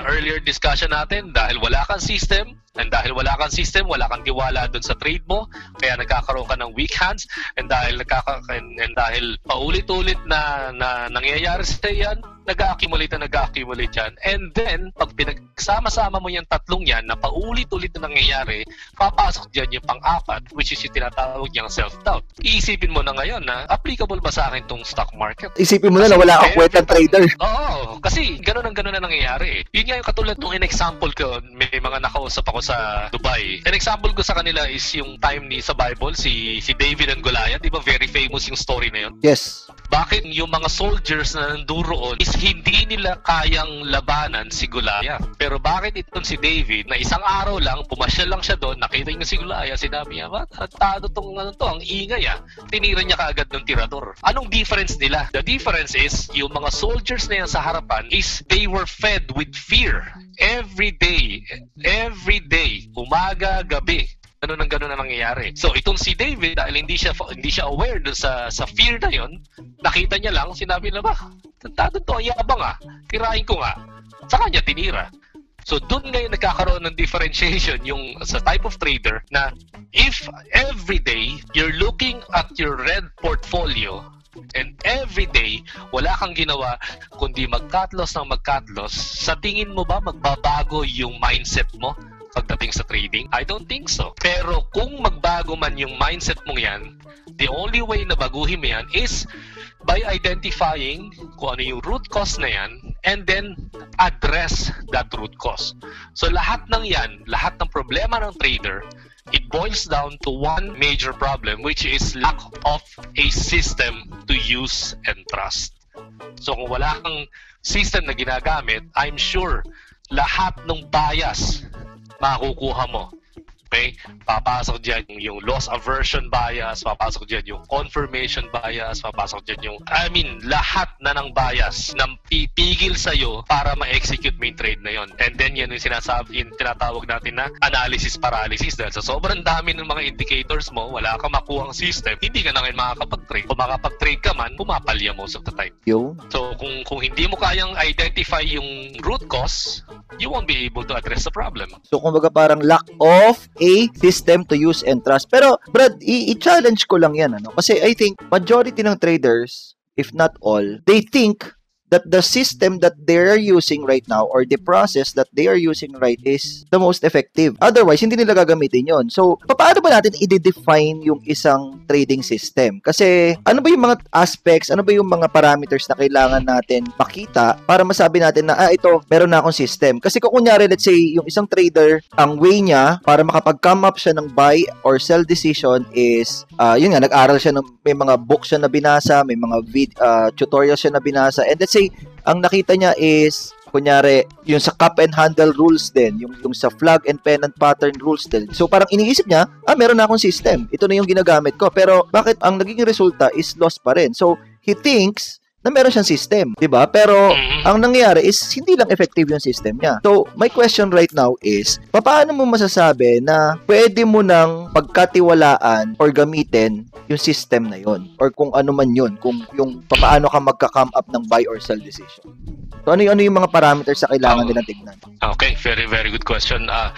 earlier discussion natin dahil wala kang system, And dahil wala kang system, wala kang tiwala doon sa trade mo, kaya nagkakaroon ka ng weak hands. And dahil nagkaka and, and dahil paulit-ulit na, na nangyayari sa yan, nag-accumulate na nag-accumulate yan. And then, pag pinagsama-sama mo yung tatlong yan na paulit-ulit na nangyayari, papasok dyan yung pang-apat, which is yung tinatawag niyang self-doubt. Iisipin mo na ngayon na applicable ba sa akin tong stock market? Isipin mo na na wala kang kwentang trader. Oo, kasi ganun ang ganun na nangyayari. Yun nga yung katulad nung in-example ko, may mga nakausap ako sa Dubai. An example ko sa kanila is yung time ni sa Bible, si si David and Goliath, di ba very famous yung story na yun? Yes. Bakit yung mga soldiers na nanduroon is hindi nila kayang labanan si Goliath? Pero bakit itong si David, na isang araw lang, pumasyal lang siya doon, nakita niya si Goliath, sinabi niya, tado tong ano to, ang ingay ah. Tinira niya kaagad ng tirador. Anong difference nila? The difference is, yung mga soldiers na yan sa harapan is they were fed with fear every day. Every day. Umaga, gabi ganun ang ganun na nangyayari. So itong si David dahil hindi siya hindi siya aware dun sa sa fear na yon, nakita niya lang, sinabi na ba, tantado to, yabang ah, tirahin ko nga. Sa kanya tinira. So doon ngayon nagkakaroon ng differentiation yung sa type of trader na if every day you're looking at your red portfolio and every day wala kang ginawa kundi mag-cut loss ng mag-cut loss, sa tingin mo ba magbabago yung mindset mo? Pagdating sa trading? I don't think so. Pero kung magbago man yung mindset mong yan, the only way na baguhin mo yan is by identifying kung ano yung root cause na yan and then address that root cause. So lahat ng yan, lahat ng problema ng trader, it boils down to one major problem which is lack of a system to use and trust. So kung wala kang system na ginagamit, I'm sure lahat ng bias makukuha mo. Okay? Papasok dyan yung loss aversion bias, papasok dyan yung confirmation bias, papasok dyan yung, I mean, lahat na ng bias na pipigil sa'yo para ma-execute mo yung trade na yon. And then yan yung sinasabi, yung tinatawag natin na analysis paralysis dahil sa sobrang dami ng mga indicators mo, wala kang makuha ang system, hindi ka na ngayon makakapag-trade. Kung makapag-trade ka man, pumapalya most of the time. Yung? So kung kung hindi mo kayang identify yung root cause, you won't be able to address the problem. So, kumbaga parang lack of a system to use and trust. Pero, Brad, i-challenge ko lang yan, ano? Kasi I think, majority ng traders, if not all, they think that the system that they're using right now or the process that they are using right is the most effective. Otherwise, hindi nila gagamitin yon. So, paano ba natin i-define yung isang trading system? Kasi, ano ba yung mga aspects, ano ba yung mga parameters na kailangan natin makita para masabi natin na, ah, ito, meron na akong system. Kasi kung kunyari, let's say, yung isang trader, ang way niya para makapag-come up siya ng buy or sell decision is, uh, yun nga, nag-aral siya ng, may mga books siya na binasa, may mga vid, uh, tutorials siya na binasa, and let's say, ang nakita niya is, kunyari, yung sa cup and handle rules din, yung, yung sa flag and pennant pattern rules din. So, parang iniisip niya, ah, meron na akong system. Ito na yung ginagamit ko. Pero, bakit ang naging resulta is loss pa rin? So, he thinks na meron siyang system, 'di ba? Pero Mhm. ang nangyayari is hindi lang effective yung system niya. So, my question right now is, paano mo masasabi na pwede mo nang pagkatiwalaan or gamitin yung system na yon or kung ano man yun, kung yung paano ka magka-come up ng buy or sell decision. So, ano yung, ano yung mga parameters na kailangan Oh. nilang tignan? Okay, very very good question. Uh,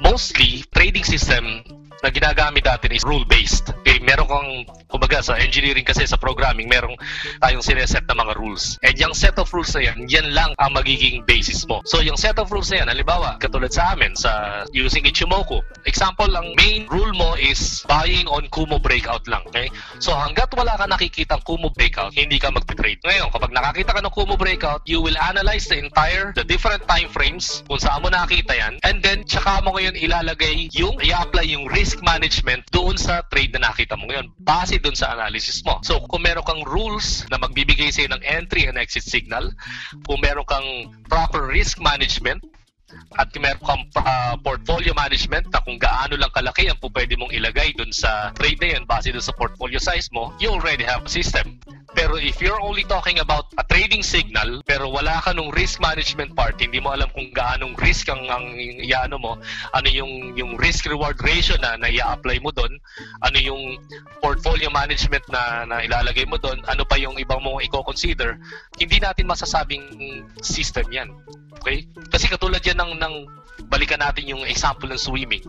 mostly trading system na ginagamit natin is rule-based. Okay, meron kang, kumbaga sa engineering kasi sa programming, merong tayong sineset na mga rules. And yung set of rules na yan, yan lang ang magiging basis mo. So yung set of rules na yan, halimbawa, katulad sa amin, sa using Ichimoku, example, ang main rule mo is buying on Kumo breakout lang. Okay? So hanggat wala ka nakikitang Kumo breakout, hindi ka magte-trade. Ngayon, kapag nakakita ka ng Kumo breakout, you will analyze the entire, the different time frames, kung saan mo nakita yan, and then tsaka mo ngayon ilalagay yung, i-apply yung risk management doon sa trade na nakita mo ngayon, base doon sa analysis mo. So kung meron kang rules na magbibigay sa'yo ng entry and exit signal, kung meron kang proper risk management, at meron kang uh, portfolio management na kung gaano lang kalaki ang pwede mong ilagay dun sa trade na yan base dun sa portfolio size mo, you already have a system. Pero if you're only talking about a trading signal, pero wala ka nung risk management part, hindi mo alam kung gaanong risk ang, ang iano mo, ano yung, yung risk-reward ratio na, na i-apply mo doon, ano yung portfolio management na, na ilalagay mo doon, ano pa yung ibang mo i-consider, hindi natin masasabing system yan. Okay? Kasi katulad yan ng, ng balikan natin yung example ng swimming.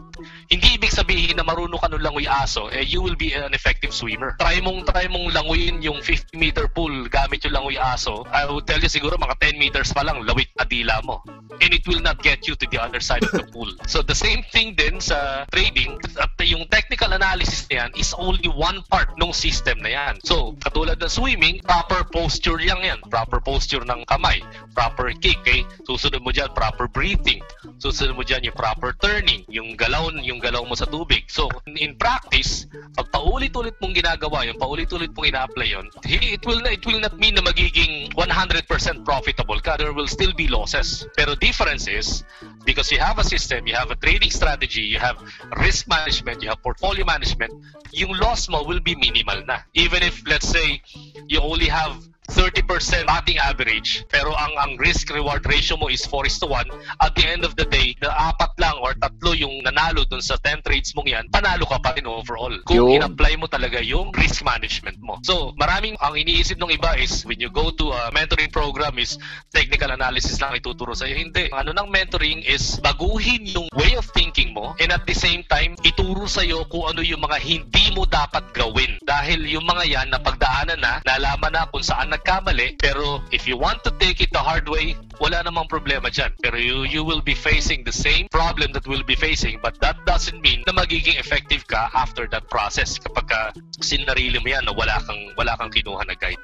Hindi ibig sabihin na marunong ka nung langoy aso, eh you will be an effective swimmer. Try mong try mong languyin yung 50 meter pool gamit yung langoy aso. I will tell you siguro mga 10 meters pa lang lawit adila mo. And it will not get you to the other side of the pool. So the same thing din sa trading, at yung technical analysis na yan is only one part ng system na yan. So katulad ng swimming, proper posture lang yan. Proper posture ng kamay, proper kick, okay? Susunod mo dyan, proper breathing. Susunod mo dyan yung proper turning, yung galaw, yung galaw mo sa tubig. So, in practice, pag paulit-ulit mong ginagawa yun, paulit-ulit mong ina-apply yun, it will, it will not mean na magiging 100% profitable ka. There will still be losses. Pero difference is, because you have a system, you have a trading strategy, you have risk management, you have portfolio management, yung loss mo will be minimal na. Even if, let's say, you only have 30% batting average. Pero ang ang risk reward ratio mo is 4 is to 1 at the end of the day na apat lang or tatlo yung nanalo dun sa 10 trades mong yan panalo ka pa rin overall. Kung Yun. in-apply mo talaga yung risk management mo. So maraming ang iniisip ng iba is when you go to a mentoring program is technical analysis lang ituturo sa'yo. Hindi. Ano ng mentoring is baguhin yung way of thinking mo and at the same time ituro sa'yo kung ano yung mga hindi mo dapat gawin. Dahil yung mga yan na pagdaanan na nalaman na kung saan nagkamali pero if you want to take it the hard way wala namang problema dyan pero you, you will be facing the same problem that we'll be facing but that doesn't mean na magiging effective ka after that process kapag ka sinarili mo yan na wala kang wala kang kinuha na guide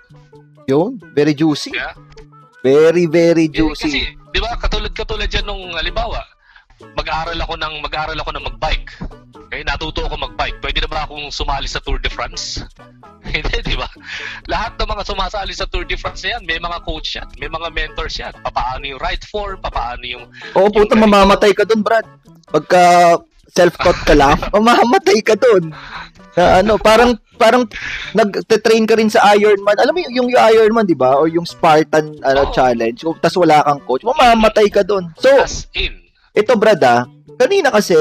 Yun, very juicy. Yeah. Very, very Eh, kasi juicy. di ba katulad katulad yan nung halimbawa mag-aaral ako ng mag-aaral ako ng mag-bike Okay, natuto ako mag-bike. Pwede na ba akong sumali sa Tour de France? Hindi, di ba? Lahat ng mga sumasali sa Tour de France yan, may mga coach yan, may mga mentors yan. Papaano yung right form, papaano yung... Oo, puta, yung- mamamatay ka dun, Brad. Pagka self-taught ka lang, mamamatay ka dun. Na ano, parang parang nag-train ka rin sa Ironman. Alam mo yung, yung Ironman, di ba? O yung Spartan ano, Oo. challenge. Tas wala kang coach. Mamamatay ka dun. So, As in. ito, Brad, ah, kanina kasi,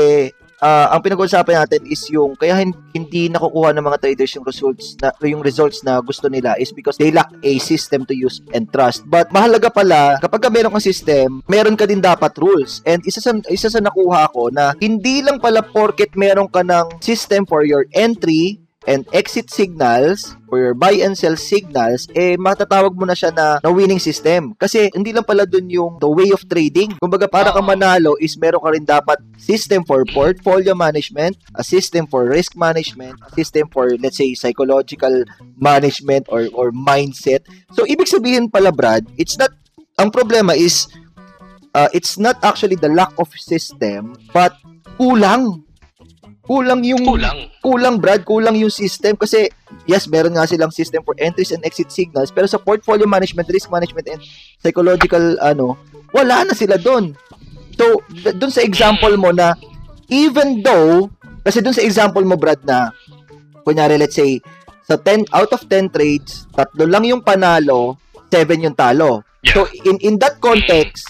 ah, ang pinag-uusapan natin is yung kaya hin- hindi nakukuha ng mga traders yung results na yung results na gusto nila is because they lack a system to use and trust. But mahalaga pala kapag ka meron kang system, meron ka din dapat rules. And isa sa isa sa nakuha ko na hindi lang pala porket meron ka ng system for your entry and exit signals for your buy and sell signals, eh matatawag mo na siya na, na winning system. Kasi hindi lang pala dun yung the way of trading. Kumbaga para ka Oo. manalo is meron ka rin dapat system for portfolio management, a system for risk management, a system for let's say psychological management or or mindset. So ibig sabihin pala Brad, it's not ang problema is uh, it's not actually the lack of system but kulang kulang yung Kulang. kulang Brad, kulang yung system kasi yes, meron nga silang system for entries and exit signals pero sa portfolio management, risk management and psychological ano, wala na sila doon. So, doon sa example mo na even though kasi doon sa example mo Brad na kunyari let's say sa 10 out of 10 trades, tatlo lang yung panalo 7 yung talo. Yeah. So, in, in that context,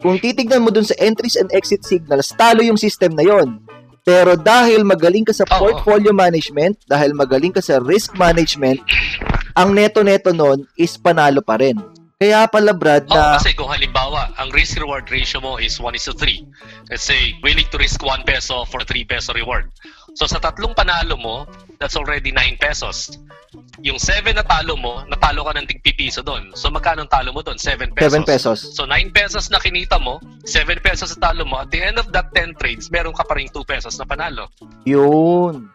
kung titignan mo dun sa entries and exit signals, talo yung system na yon. Pero dahil magaling ka sa portfolio management, dahil magaling ka sa risk management, ang neto-neto nun is panalo pa rin. Kaya pala, Brad, Oh, na... kasi kung halimbawa, ang risk-reward ratio mo is 1 is to 3. Let's say, willing to risk 1 peso for 3 peso reward. So sa tatlong panalo mo, that's already 9 pesos. Yung 7 na talo mo, natalo ka ng tigpipiso doon. So magkano talo mo doon? 7 pesos. 7 pesos. So 9 pesos na kinita mo, 7 pesos sa talo mo, at the end of that 10 trades, meron ka pa rin 2 pesos na panalo. Yun.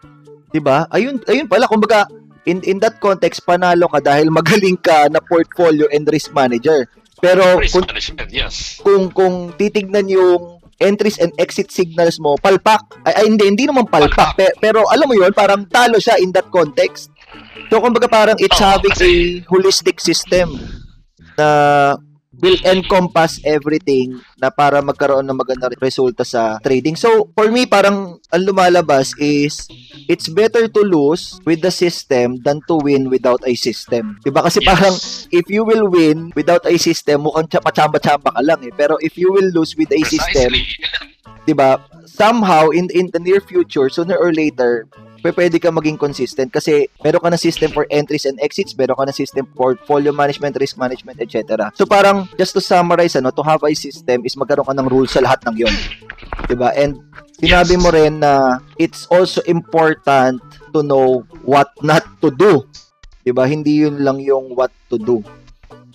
'Di ba? Ayun, ayun pala kumbaga in in that context panalo ka dahil magaling ka na portfolio and risk manager. Pero Risk kung management, yes. kung kung titignan yung entries and exit signals mo, palpak. Ay, ay hindi, hindi naman palpak. Palpak. Pe- pero alam mo yun, parang talo siya in that context. So, kumbaga parang it's Oo, having a holistic system na will encompass everything na para magkaroon ng magandang resulta sa trading. So, for me, parang ang lumalabas is it's better to lose with the system than to win without a system. Diba? Kasi Yes. parang if you will win without a system, mukhang pachamba-chamba ka lang eh. Pero if you will lose with a system, Precisely. 'di ba? Somehow in in the near future, sooner or later, pwede ka maging consistent kasi meron ka na system for entries and exits, meron ka na system for portfolio management, risk management, etc. So parang just to summarize ano, to have a system is magkaroon ka ng rules sa lahat ng 'yon. 'Di ba? And sinabi mo rin na it's also important to know what not to do. 'Di ba? Hindi 'yun lang yung what to do.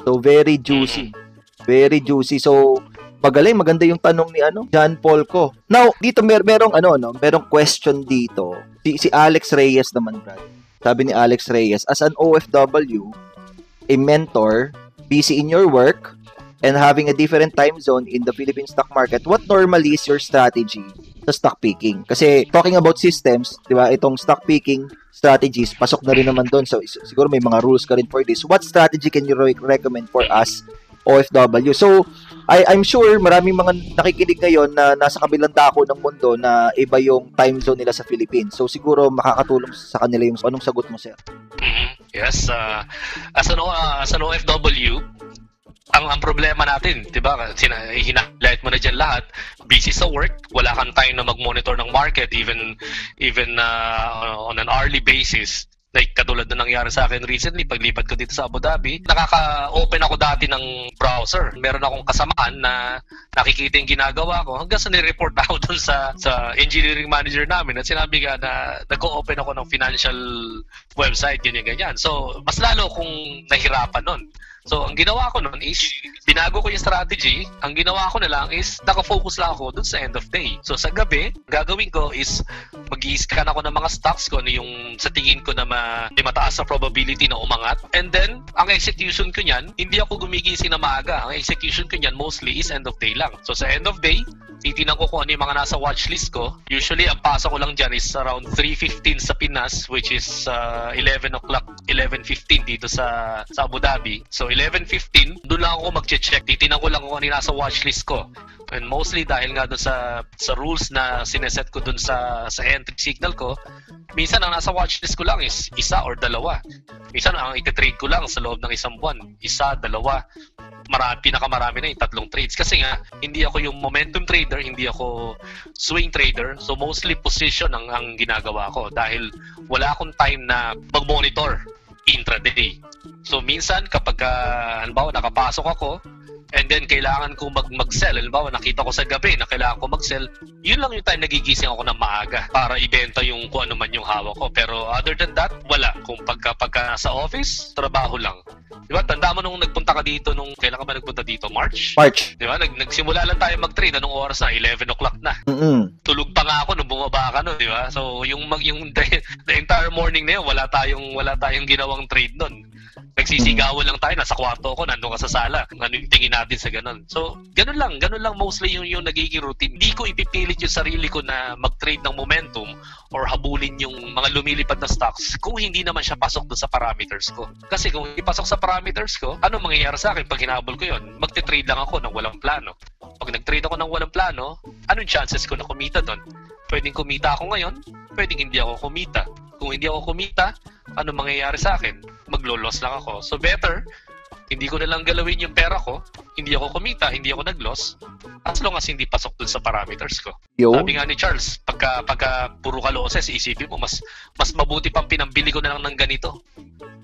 So very juicy. Very juicy. So magaling, maganda yung tanong ni ano, John Paul ko. Now, dito mer merong ano no, merong question dito. Si si Alex Reyes naman, Brad. Sabi ni Alex Reyes, as an OFW, a mentor, busy in your work, and having a different time zone in the Philippine stock market, what normally is your strategy sa stock picking? Kasi talking about systems, di ba, itong stock picking strategies, pasok na rin naman doon. So, siguro may mga rules ka rin for this. What strategy can you re- recommend for us, OFW? So, I, I'm sure maraming mga nakikinig ngayon na nasa kabilang dako ng mundo na iba yung time zone nila sa Philippines. So, siguro makakatulong sa kanila yung anong sagot mo, sir? Mhm. Yes, uh, as an uh, as an OFW, ang ang problema natin, 'di ba? Sina hinalight mo na diyan lahat. Busy sa work, wala kang time na mag-monitor ng market even even uh, on an hourly basis. Like katulad na nangyari sa akin recently, paglipat ko dito sa Abu Dhabi, nakaka-open ako dati ng browser. Meron akong kasamaan na nakikita yung ginagawa ko hanggang sa nireport ako dun sa sa engineering manager namin at sinabi nga na nag-open ako ng financial website, ganyan ganyan. So, mas lalo kung nahirapan nun. So, ang ginawa ko nun is, binago ko yung strategy. Ang ginawa ko na lang is, nakafocus lang ako dun sa end of day. So, sa gabi, gagawin ko is, mag scan ako ng mga stocks ko, ano yung sa tingin ko na ma, may mataas na probability na umangat. And then, ang execution ko niyan, hindi ako gumigising na maaga. Ang execution ko niyan mostly is end of day lang. So, sa end of day, titinan ko kung ano yung mga nasa watchlist ko. Usually, ang pasok ko lang dyan is around 3.15 sa Pinas, which is uh, 11 o'clock, 11.15 dito sa, sa Abu Dhabi. So, 11.15, doon lang ako mag-check. Titinan ko lang kung ano yung nasa watchlist ko. And mostly dahil nga doon sa sa rules na sineset ko doon sa sa entry signal ko, minsan ang nasa watchlist ko lang is isa or dalawa. Minsan ang ititrade ko lang sa loob ng isang buwan, isa, dalawa. Marami, pinakamarami na yung tatlong trades. Kasi nga, hindi ako yung momentum trader, hindi ako swing trader. So mostly position ang, ang ginagawa ko dahil wala akong time na mag-monitor intraday. So minsan kapag uh, halimbawa nakapasok ako and then kailangan kong mag mag-sell, halimbawa nakita ko sa gabi na kailangan ko mag-sell, yun lang yung time nagigising ako ng maaga para ibenta yung kung ano man yung hawak ko. Pero other than that, wala. Kung pagka, pagka sa office, trabaho lang. Di ba? Tanda mo nung nagpunta ka dito, nung kailan ka ba nagpunta dito? March? March. Di ba? Nag, nagsimula lang tayo mag-trade. Anong oras na? 11 o'clock na Mm-mm. tulog pa nga ako nung bumaba ka no, di ba? So, yung mag yung the, the entire morning na yun, wala tayong wala tayong ginawang trade nun. Nagsisigawan lang tayo, nasa kwarto ko, nandun ka sa sala. Ano yung tingin natin sa ganun. So, ganun lang, ganun lang mostly yung, yung nagiging routine. Hindi ko ipipilit yung sarili ko na mag-trade ng momentum or habulin yung mga lumilipad na stocks kung hindi naman siya pasok doon sa parameters ko. Kasi kung hindi pasok sa parameters ko, ano mangyayari sa akin pag hinabol ko yon? Magte-trade lang ako ng walang plano. Pag nag-trade ako ng walang plano, anong chances ko na kumita doon? Pwedeng kumita ako ngayon, pwedeng hindi ako kumita. Kung hindi ako kumita, ano mangyayari sa akin? Maglo-loss lang ako. So better, Hindi ko na lang galawin yung pera ko. Hindi ako kumita, hindi ako nag-loss. As long as hindi pasok dun sa parameters ko. Yo. Sabi nga ni Charles, pagka, pagka puro ka losses, isipin mo, mas, mas mabuti pang pinambili ko na lang ng ganito.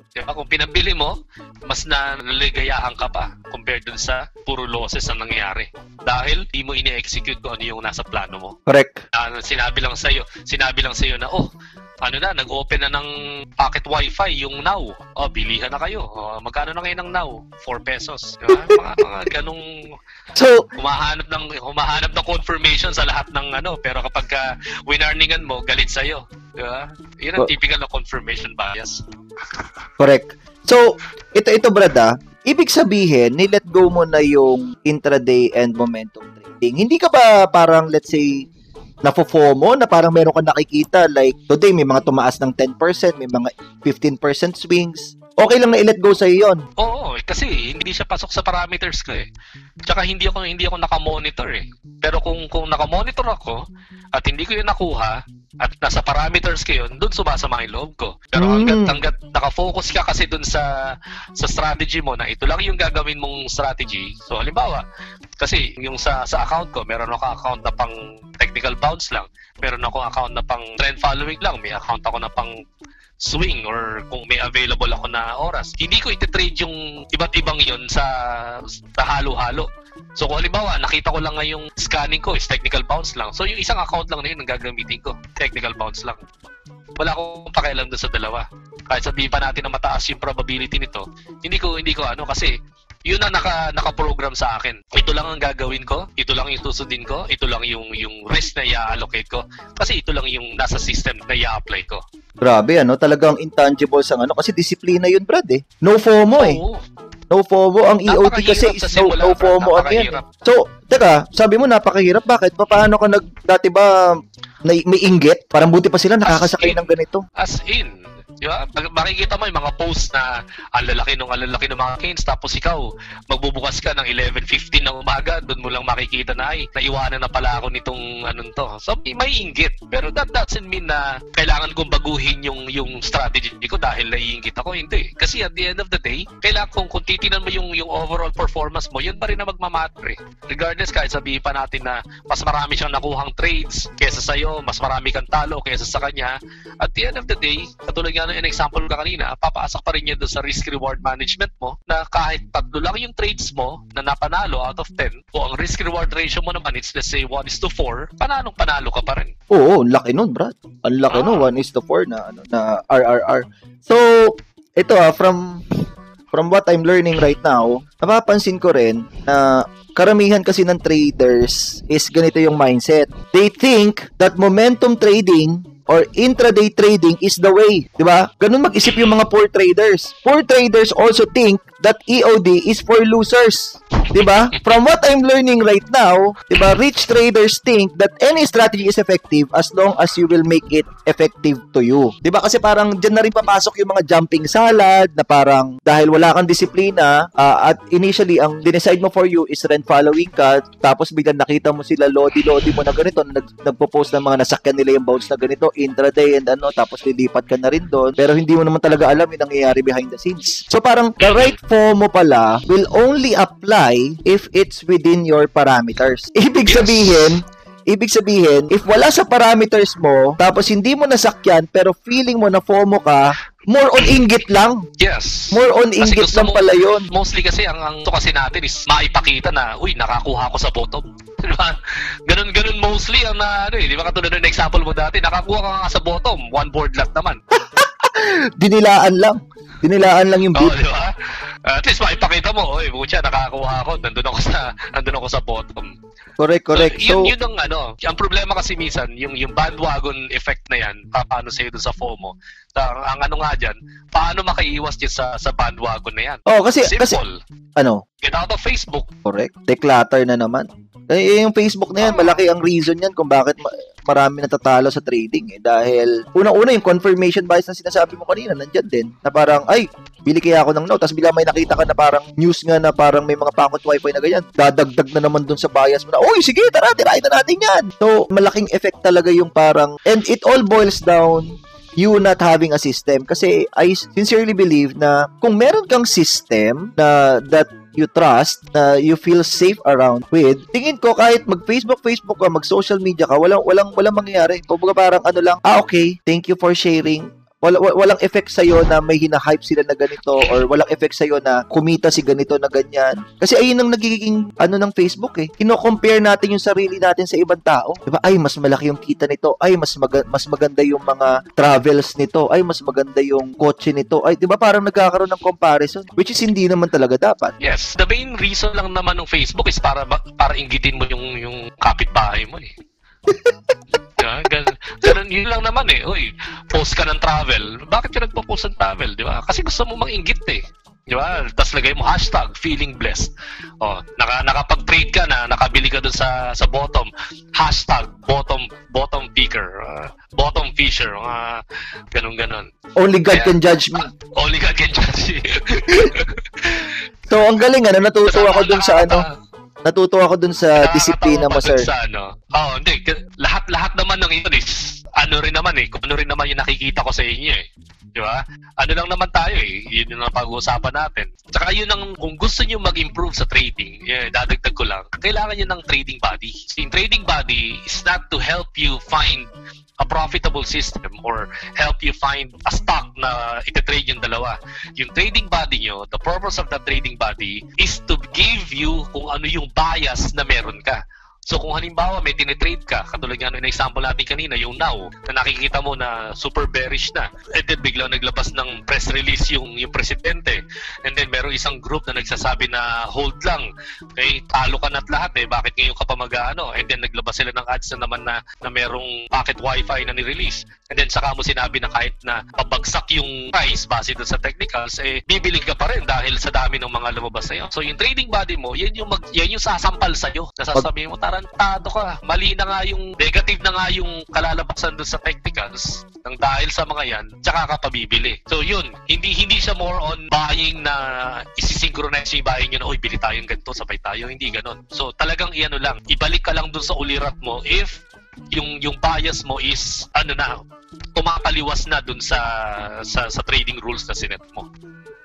Diba? Kung pinambili mo, mas naligayahan ka pa compared dun sa puro losses ang nangyayari. Dahil di mo ini-execute kung ano yung nasa plano mo. Correct. Uh, sinabi lang sa'yo, sinabi lang sa'yo na, oh, ano na, nag-open na ng pocket wifi yung Now. Oh, bilihan na kayo. Oh, magkano na ngayon ng Now? 4 pesos. Diba? mga, mga ganong So, humahanap ng humahanap ng confirmation sa lahat ng ano, pero kapag uh, winarningan mo, galit sa'yo. Diba? Yun ang typical na confirmation bias. correct. So, ito ito brad ah. Ibig sabihin, ni-let go mo na yung intraday and momentum trading. Hindi ka ba parang let's say nafo-FOMO na parang meron ka nakikita like today may mga tumaas ng 10%, may mga 15% swings. Okay lang na i-let go sa yon. Oo, eh, kasi hindi siya pasok sa parameters ko eh. Tsaka hindi ako hindi ako naka-monitor eh. Pero kung kung naka-monitor ako at hindi ko 'yun nakuha at nasa parameters ko 'yun, doon sumasama yung loob ko. Pero Mm. hanggat hanggat naka-focus ka kasi doon sa sa strategy mo na ito lang yung gagawin mong strategy. So halimbawa, kasi yung sa sa account ko, meron ako account na pang technical bounce lang. Meron ako account na pang trend following lang. May account ako na pang swing or kung may available ako na oras. Hindi ko iti-trade yung iba't ibang yon sa, sa halo-halo. So kung halimbawa, nakita ko lang nga yung scanning ko is technical bounce lang. So yung isang account lang na yun ang gagamitin ko. Technical bounce lang. Wala akong pakialam doon sa dalawa. Kahit sabihin pa natin na mataas yung probability nito, hindi ko hindi ko ano kasi yun ang naka naka-program sa akin. Ito lang ang gagawin ko, ito lang yung susundin ko, ito lang yung yung risk na i-allocate ko kasi ito lang yung nasa system na i-apply ko. Grabe ano, talagang intangible sa ano kasi disiplina yun brad eh. No FOMO eh. Oo. No FOMO ang EOT kasi is no, no. FOMO ano yan. So, teka, sabi mo napakahirap. Bakit? Paano ka nag, dati ba na, may inggit? Parang buti pa sila nakakasakay in. ng ganito. As in, di ba? Makikita mo yung mga post na ang lalaki nung ang lalaki ng mga canes tapos ikaw magbubukas ka ng 11.15 ng umaga doon mo lang makikita na ay naiwanan na pala ako nitong anong to. So may, inggit pero that doesn't mean na kailangan kong baguhin yung yung strategy ko dahil naiinggit ako. Hindi. Kasi at the end of the day, kailangan kung, kung titinan mo yung yung overall performance mo, yun pa rin na magmamatter eh. Regardless kahit sabihin pa natin na mas marami siyang nakuhang trades kesa sa'yo, mas marami kang talo kesa sa kanya, at the end of the day, katulad nga ng example ka kanina, papaasak pa rin yan doon sa risk-reward management mo na kahit tatlo lang yung trades mo na napanalo out of 10, o ang risk-reward ratio mo naman, it's let's say 1 is to 4, panalong panalo ka pa rin. Oo, ang laki nun, Brad. Ang laki Ah. nun, 1 is to 4 na, ano, na RRR. So, ito ah, from from what I'm learning right now, napapansin ko rin na karamihan kasi ng traders is ganito yung mindset. They think that momentum trading or intraday trading is the way. Di ba? Ganun mag-isip yung mga poor traders. Poor traders also think that EOD is for losers. Di ba? From what I'm learning right now, di ba, rich traders think that any strategy is effective as long as you will make it effective to you. Di ba? Kasi parang dyan na rin papasok yung mga jumping salad na parang dahil wala kang disiplina ah, at initially ang dinecide mo for you is trend following ka tapos biglang nakita mo sila lodi-lodi mo na ganito na nag, nagpo-post ng mga nasakyan nila yung bounce na ganito intraday and ano tapos lilipat ka na rin doon pero hindi mo naman talaga alam yung nangyayari behind the scenes. So parang the right FOMO pala will only apply if it's within your parameters. Ibig Yes. sabihin, Ibig sabihin, if wala sa parameters mo, tapos hindi mo nasakyan, pero feeling mo na FOMO ka, more on inggit lang. Yes. More on inggit lang mo- pala yun. Mostly kasi ang ang to kasi natin is maipakita na, uy, nakakuha ko sa bottom. Di ba? Ganun, ganun mostly ang na, ano eh, di ba katulad ng example mo dati, nakakuha ka nga sa bottom, one board lot naman. Dinilaan lang. Dinilaan lang yung Oo, beat. di ba? at least maipakita mo, uy, butya, nakakuha ako, nandun ako sa, nandun ako sa bottom. Correct, correct. So, So, yun, yun ang ano, ang problema kasi minsan, yung, yung bandwagon effect na yan, pa- paano sa'yo dun sa FOMO. Ang, ang ano nga dyan, paano makaiwas dyan sa, sa bandwagon na yan? oh, kasi, kasi, Simple. ano, Get out of Facebook. correct. Declutter na naman. Eh, yung Facebook na yan, malaki ang reason yan kung bakit ma- marami natatalo sa trading eh. Dahil, unang-una yung confirmation bias na sinasabi mo kanina, nandyan din. Na parang, ay, bili kaya ako ng note. Tapos bigla may nakita ka na parang news nga na parang may mga pakot wifi na ganyan. Dadagdag na naman dun sa bias mo na, uy, sige, tara, tirahin na natin yan. So, malaking effect talaga yung parang, and it all boils down you not having a system. Kasi I sincerely believe na kung meron kang system na that you trust, na you feel safe around with, tingin ko kahit mag-Facebook, Facebook ka, mag-social media ka, walang, walang, walang mangyayari. Kumbaga parang ano lang, ah okay, thank you for sharing wala, walang effect sa'yo na may hina-hype sila na ganito or walang effect sa'yo na kumita si ganito na ganyan. Kasi ayun ang nagiging ano ng Facebook eh. Kino-compare natin yung sarili natin sa ibang tao. Diba? Ay, mas malaki yung kita nito. Ay, mas, mag- mas maganda yung mga travels nito. Ay, mas maganda yung kotse nito. Ay, diba parang nagkakaroon ng comparison which is hindi naman talaga dapat. Yes. The main reason lang naman ng Facebook is para para inggitin mo yung yung kapitbahay mo eh. Yeah, ganun, ganun, yun lang naman eh. Uy, post ka ng travel. Bakit ka nagpo-post ng travel, di ba? Kasi gusto mo mang-inggit eh. Di ba? Tapos lagay mo hashtag feeling blessed. Oh, naka, nakapag-trade ka na, nakabili ka dun sa sa bottom. Hashtag bottom bottom picker. Uh, bottom fisher. Uh, ganun ganon. Only God Kaya, can judge me. Only God can judge me. so, ang galing ano, natuto ako dun sa ano natuto ako dun sa disiplina mo, sir. Sa ano? Oh, hindi. Lahat-lahat naman ng ito is, ano rin naman eh, kung ano rin naman yung nakikita ko sa inyo eh. Di ba? Ano lang naman tayo eh. Yun yung pag-uusapan natin. Tsaka yun ang, kung gusto nyo mag-improve sa trading, yeah, dadagdag ko lang, kailangan nyo ng trading body. So, yung trading body is not to help you find a profitable system or help you find a stock na ititrade yung dalawa. Yung trading body nyo, the purpose of that trading body is to give you kung ano yung bias na meron ka. So kung halimbawa may tinitrade ka, katulad nga ng example natin kanina, yung now, na nakikita mo na super bearish na, and then bigla naglabas ng press release yung, yung presidente, and then meron isang group na nagsasabi na hold lang, okay, talo ka na't lahat eh, bakit ngayon ka pa mag-ano, and then naglabas sila ng ads na naman na, na merong pocket wifi na ni-release, and then saka mo sinabi na kahit na pabagsak yung price base doon sa technicals, eh, bibili ka pa rin dahil sa dami ng mga lumabas yun. So yung trading body mo, yan yung, mag, yan yung sasampal sa'yo, nasasabihin mo, tara tarantado ka. Mali na nga yung, negative na nga yung kalalabasan doon sa technicals ng dahil sa mga yan, tsaka ka pabibili. So yun, hindi hindi siya more on buying na isi-synchronize yung buying yun, oy, bili tayong ganito, sabay tayo, hindi ganon. So talagang iano lang, ibalik ka lang doon sa ulirat mo if yung yung bias mo is ano na umakaliwas na dun sa sa, sa trading rules na sinet mo.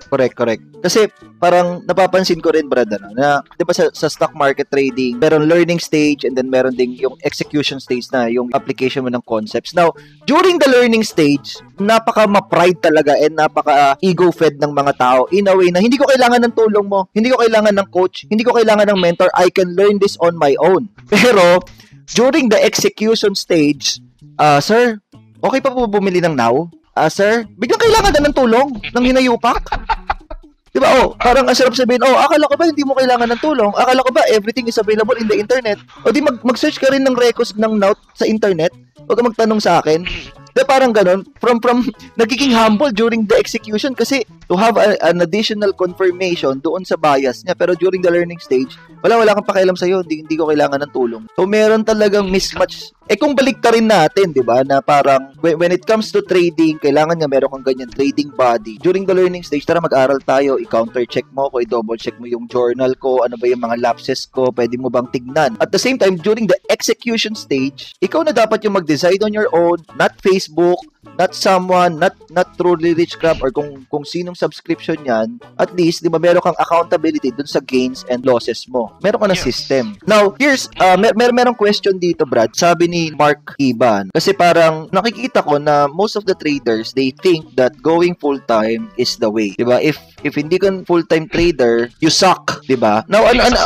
Correct, correct. Kasi parang napapansin ko rin, Brad, ano, na 'di ba sa, sa stock market trading, meron learning stage and then meron ding yung execution stage na yung application mo ng concepts. Now, during the learning stage, napaka ma-pride talaga and napaka ego fed ng mga tao in a way na hindi ko kailangan ng tulong mo, hindi ko kailangan ng coach, hindi ko kailangan ng mentor, I can learn this on my own. Pero during the execution stage, uh, sir, okay pa po bumili ng now? Uh, sir, biglang kailangan na ng tulong ng hinayupak. Di ba? Oh, parang ang sarap sabihin, oh, akala ko ba hindi mo kailangan ng tulong? Akala ko ba everything is available in the internet? O di mag- mag-search ka rin ng records ng note sa internet? Huwag ka magtanong sa akin. Di parang ganun, from, from, nagiging humble during the execution kasi to have a, an additional confirmation doon sa bias niya. Pero during the learning stage, wala, wala kang pakialam sa'yo, hindi, hindi ko kailangan ng tulong. So, meron talagang mismatch. Eh, kung balik ka rin natin, di ba, na parang, when, when it comes to trading, kailangan nga meron kang ganyan trading body. During the learning stage, tara mag-aral tayo, i-counter check mo ko, i-double check mo yung journal ko, ano ba yung mga lapses ko, pwede mo bang tignan. At the same time, during the execution stage, ikaw na dapat yung mag-decide on your own, not face Facebook, not someone, not not truly rich crab or kung kung sinong subscription yan, at least, di ba, meron kang accountability dun sa gains and losses mo. Meron ka ng yes. system. Now, here's, uh, mer mer merong question dito, Brad. Sabi ni Mark Iban, kasi parang nakikita ko na most of the traders, they think that going full-time is the way. Di ba? If if hindi ka full-time trader, you suck, di ba? Now, ano, ano,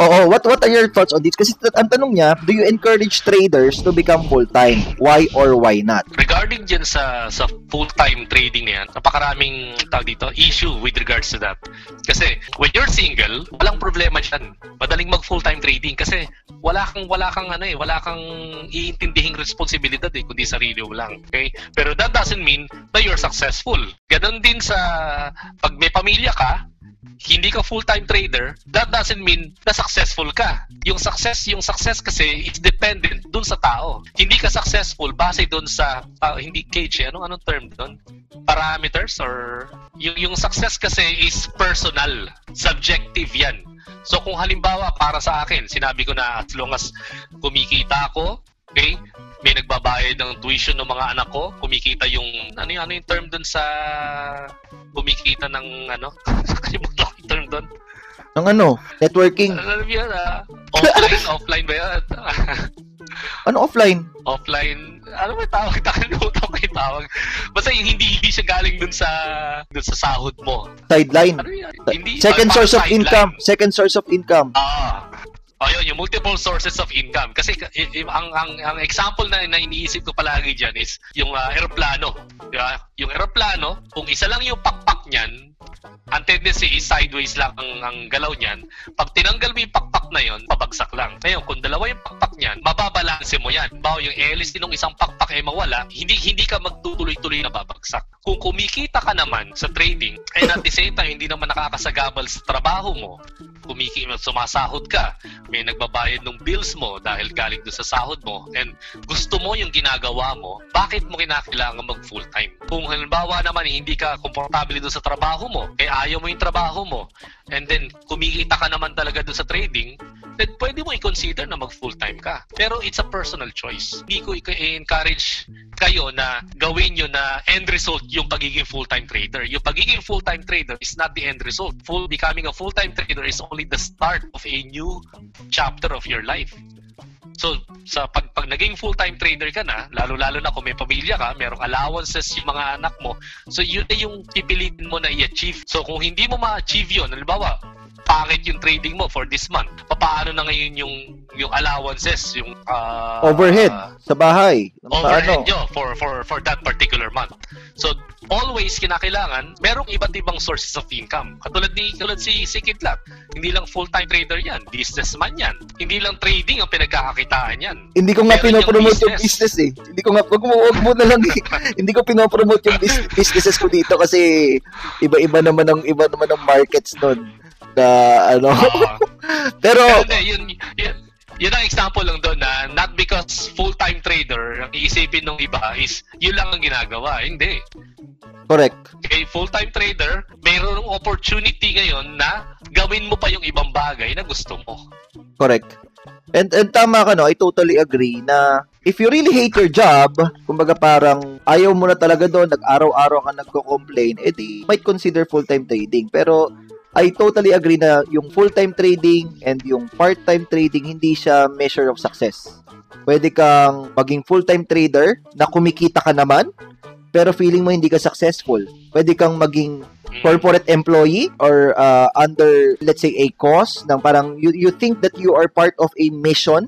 oo, what, what are your thoughts on this? Kasi ang tanong niya, do you encourage traders to become full-time? Why or why not? Regarding dyan sa sa full-time trading na yan, napakaraming tawag dito, issue with regards to that. Kasi when you're single, walang problema dyan. Madaling mag full-time trading kasi wala kang wala kang ano eh, wala kang iintindihing responsibilidad eh, kundi sarili mo lang. Okay? Pero that doesn't mean that you're successful. Ganon din sa pag may pamilya ka, hindi ka full-time trader, that doesn't mean na successful ka. Yung success, yung success kasi is dependent dun sa tao. Hindi ka successful base dun sa uh, hindi cage, eh. anong anong term dun? Parameters or yung yung success kasi is personal, subjective 'yan. So kung halimbawa para sa akin, sinabi ko na as long as kumikita ako, okay? may nagbabayad ng tuition ng mga anak ko, kumikita yung ano yung, ano yung term doon sa kumikita ng ano, kalimutan term doon. Ang ano, networking. Mo yun, ah, offline, offline ba yan? Ano offline? offline, ano ba tawag? Nakalimutan ko yung tawag. Basta yung hindi, hindi siya galing dun sa dun sa sahod mo. Sideline. Ano? Hindi, Second source of sideline. income. Second source of income. Ah. Oh, yun, yung multiple sources of income. Kasi i- i- ang, ang, ang example na, na iniisip ko palagi dyan is yung uh, aeroplano. Di ba? Yung aeroplano, kung isa lang yung pakpak niyan, ang tendency is sideways lang ang, ang galaw niyan. Pag tinanggal mo yung pakpak na yon, pabagsak lang. Ngayon, kung dalawa yung pakpak niyan, mababalanse mo yan. Bawo yung hélice ng isang pakpak ay mawala, hindi hindi ka magtutuloy-tuloy na babagsak. Kung kumikita ka naman sa trading, and at the same time, hindi naman nakakasagabal sa trabaho mo, kumikita, sumasahod ka, may nagbabayad ng bills mo dahil galing doon sa sahod mo, and gusto mo yung ginagawa mo, bakit mo kinakailangan mag full-time? Kung halimbawa naman hindi ka komportable doon sa trabaho mo, kaya ayaw mo yung trabaho mo, and then kumikita ka naman talaga doon sa trading, then pwede mo i-consider na mag full-time ka. Pero it's a personal choice. Hindi ko i-encourage kayo na gawin nyo na end result yung pagiging full-time trader. Yung pagiging full-time trader is not the end result. Full becoming a full-time trader is only the start of a new chapter of your life. So, sa pag, pag naging full-time trader ka na, lalo-lalo na kung may pamilya ka, merong allowances yung mga anak mo, so yun na yung pipilitin mo na i-achieve. So, kung hindi mo ma-achieve yun, halimbawa, power pangit yung trading mo for this month, paano na ngayon yung yung allowances, yung ah, Overhead sa bahay. Overhead ano. nyo for, for, for that particular month. So, always kinakailangan, merong iba't ibang sources of income. Katulad ni katulad si si Kidlat, hindi lang full-time trader yan, businessman yan. Hindi lang trading ang pinagkakakitaan yan. Hindi ko nga pinopromote yung business. eh. Hindi ko nga, wag mo, wag mo na lang eh. Hindi ko pinopromote yung bus- businesses ko dito kasi iba-iba naman ang iba naman ang markets nun. Na ano. Ah, Pero Pero yun, yun, yun ang example lang doon na not because full-time trader, ang iisipin ng iba is yun lang ang ginagawa. Hindi. correct. Okay, full-time trader, mayroong opportunity ngayon na gawin mo pa yung ibang bagay na gusto mo. Correct. And, and tama ka no, I totally agree na if you really hate your job, kumbaga parang ayaw mo na talaga doon, nag-araw-araw ka nagko-complain, edi might consider full-time trading. Pero I totally agree na yung full-time trading and yung part-time trading hindi siya measure of success. Pwede kang maging full-time trader na kumikita ka naman, pero feeling mo hindi ka successful. Pwede kang maging corporate employee or uh, under let's say a cause ng parang you, you think that you are part of a mission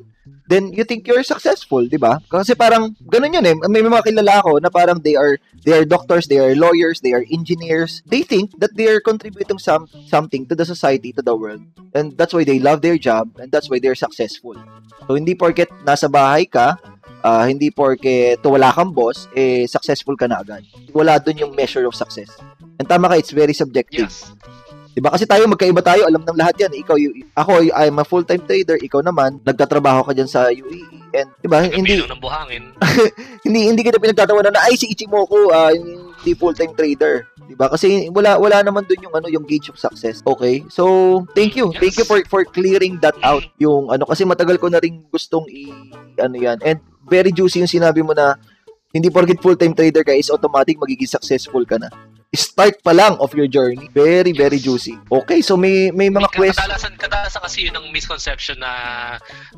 then you think you're successful, 'di ba? Kasi parang ganun 'yun eh. May mga kilala ako na parang they are they are doctors, they are lawyers, they are engineers. They think that they are contributing some something to the society, to the world. And that's why they love their job and that's why they're successful. So hindi porket nasa bahay ka, ah, hindi porket wala kang boss, eh successful ka na agad. Wala doon yung measure of success. And tama ka, it's very subjective. Yes. 'Di ba? Kasi tayo magkaiba tayo, alam ng lahat 'yan. Ikaw y- ako I'm a full-time trader, ikaw naman nagtatrabaho ka diyan sa UAE. And 'di ba? Hindi ng buhangin. hindi hindi kita pinagtatawanan na ay si Ichimoku ah hindi full-time trader, 'di ba? Kasi wala wala naman doon yung ano yung gauge of success. Okay? So, thank you. Thank you for for clearing that out. Yung ano kasi matagal ko na rin gustong i ano 'yan. And very juicy yung sinabi mo na hindi porket full-time trader ka is automatic magiging successful ka na. Start pa lang of your journey. Very, very juicy. Okay, so may may mga May questions. Kadalasan, kadalasan kasi yun ang misconception na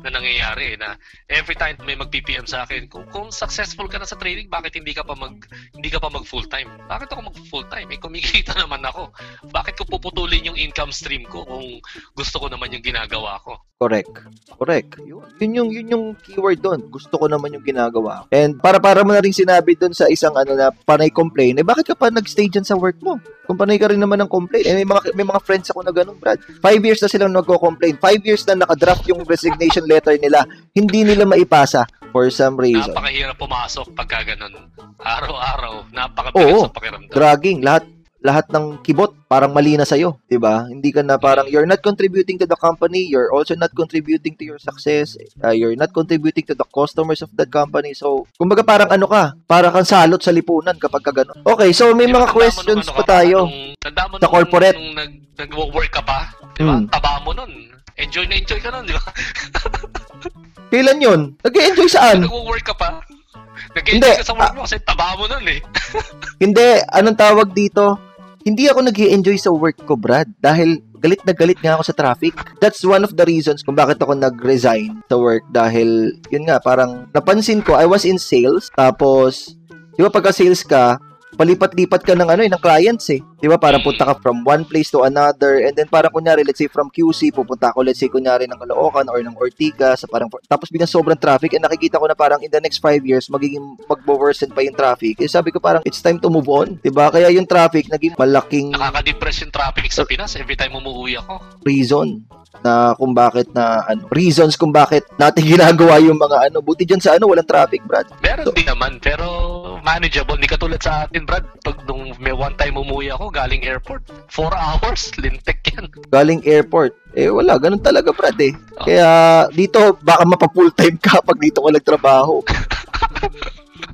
na nangyayari na every time may mag-PPM sa akin, kung, kung successful ka na sa trading, bakit hindi ka pa mag hindi ka pa mag full time? Bakit ako mag full time? Eh kumikita naman ako. Bakit ko puputulin yung income stream ko kung gusto ko naman yung ginagawa ko? Correct. Correct. Yun, yun yung yun yung keyword doon. Gusto ko naman yung ginagawa. ko. And para para mo na rin sinabi doon sa isang ano na panay complain, eh bakit ka pa nag-stay dyan sa work mo? Kung panay ka rin naman ng complain. Eh may mga may mga friends ako na ganun, Brad. Five years na silang nagko-complain. Five years na nakadraft yung resignation letter nila. Hindi nila maipasa for some reason. Napakahirap pumasok pagka ganun. Araw-araw, napakabigat Oo. sa pakiramdam. Dragging lahat lahat ng kibot parang mali na sa'yo, 'di ba? Hindi ka na parang you're not contributing to the company, you're also not contributing to your success, uh, you're not contributing to the customers of that company. So, kumbaga parang ano ka, para kang salot sa lipunan kapag ka ganun. Okay, so may Di ba, mga questions nung pa ano tayo. nung- Sa nung- corporate. Nung nag, nag-work ka pa, di ba? Hmm. Taba mo nun. Enjoy na enjoy ka nun, di ba? Kailan yun? Nag-enjoy saan? Nag-work ka pa? Hindi, Nag-enjoy ka sa work ah. mo kasi taba mo nun eh. Hindi, anong tawag dito? Hindi ako nag enjoy sa work ko, Brad. Dahil galit na galit nga ako sa traffic. That's one of the reasons kung bakit ako nag-resign sa work. Dahil, yun nga, parang napansin ko, I was in sales. Tapos, di ba pagka sales ka, palipat-lipat ka ng ano eh, ng clients eh. Di ba? Parang Mm. punta ka from one place to another and then parang kunyari, let's say from QC, pupunta ako let's say kunyari ng Caloocan or ng Ortigas, sa parang tapos biglang sobrang traffic and nakikita ko na parang in the next five years magiging magbo-worsen pa yung traffic. Eh, sabi ko parang it's time to move on. Di ba? Kaya yung traffic naging malaking Nakaka-depress yung traffic sa Pinas every time umuwi ako. reason na kung bakit na ano reasons kung bakit natin ginagawa yung mga ano buti diyan sa ano walang traffic Brad Meron So- din naman, pero manageable. Hindi katulad sa atin, Brad. Pag nung may one time umuwi ako galing airport, four hours, lintek yan. galing airport. Eh wala. Ganun talaga Brad eh. Kaya dito baka mapa full time ka pag dito ka nagtrabaho.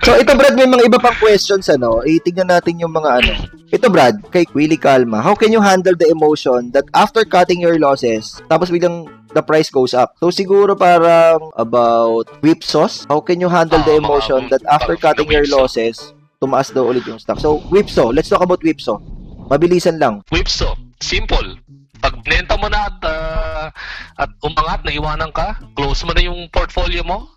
So ito Brad may mga iba pang questions ano? Itignan natin yung mga ano. Ito Brad kay Willie Calma. How can you handle the emotion that after cutting your losses tapos biglang the price goes up? So siguro parang about whip sauce? How can you handle the Ah, mga emotion that after cutting your losses tumaas daw ulit yung stock? So whip sauce. Let's talk about whip sauce mabilisan lang Whipso, simple. Pag binenta mo na at, ah, at umangat, naiwanan ka, close mo na yung portfolio mo,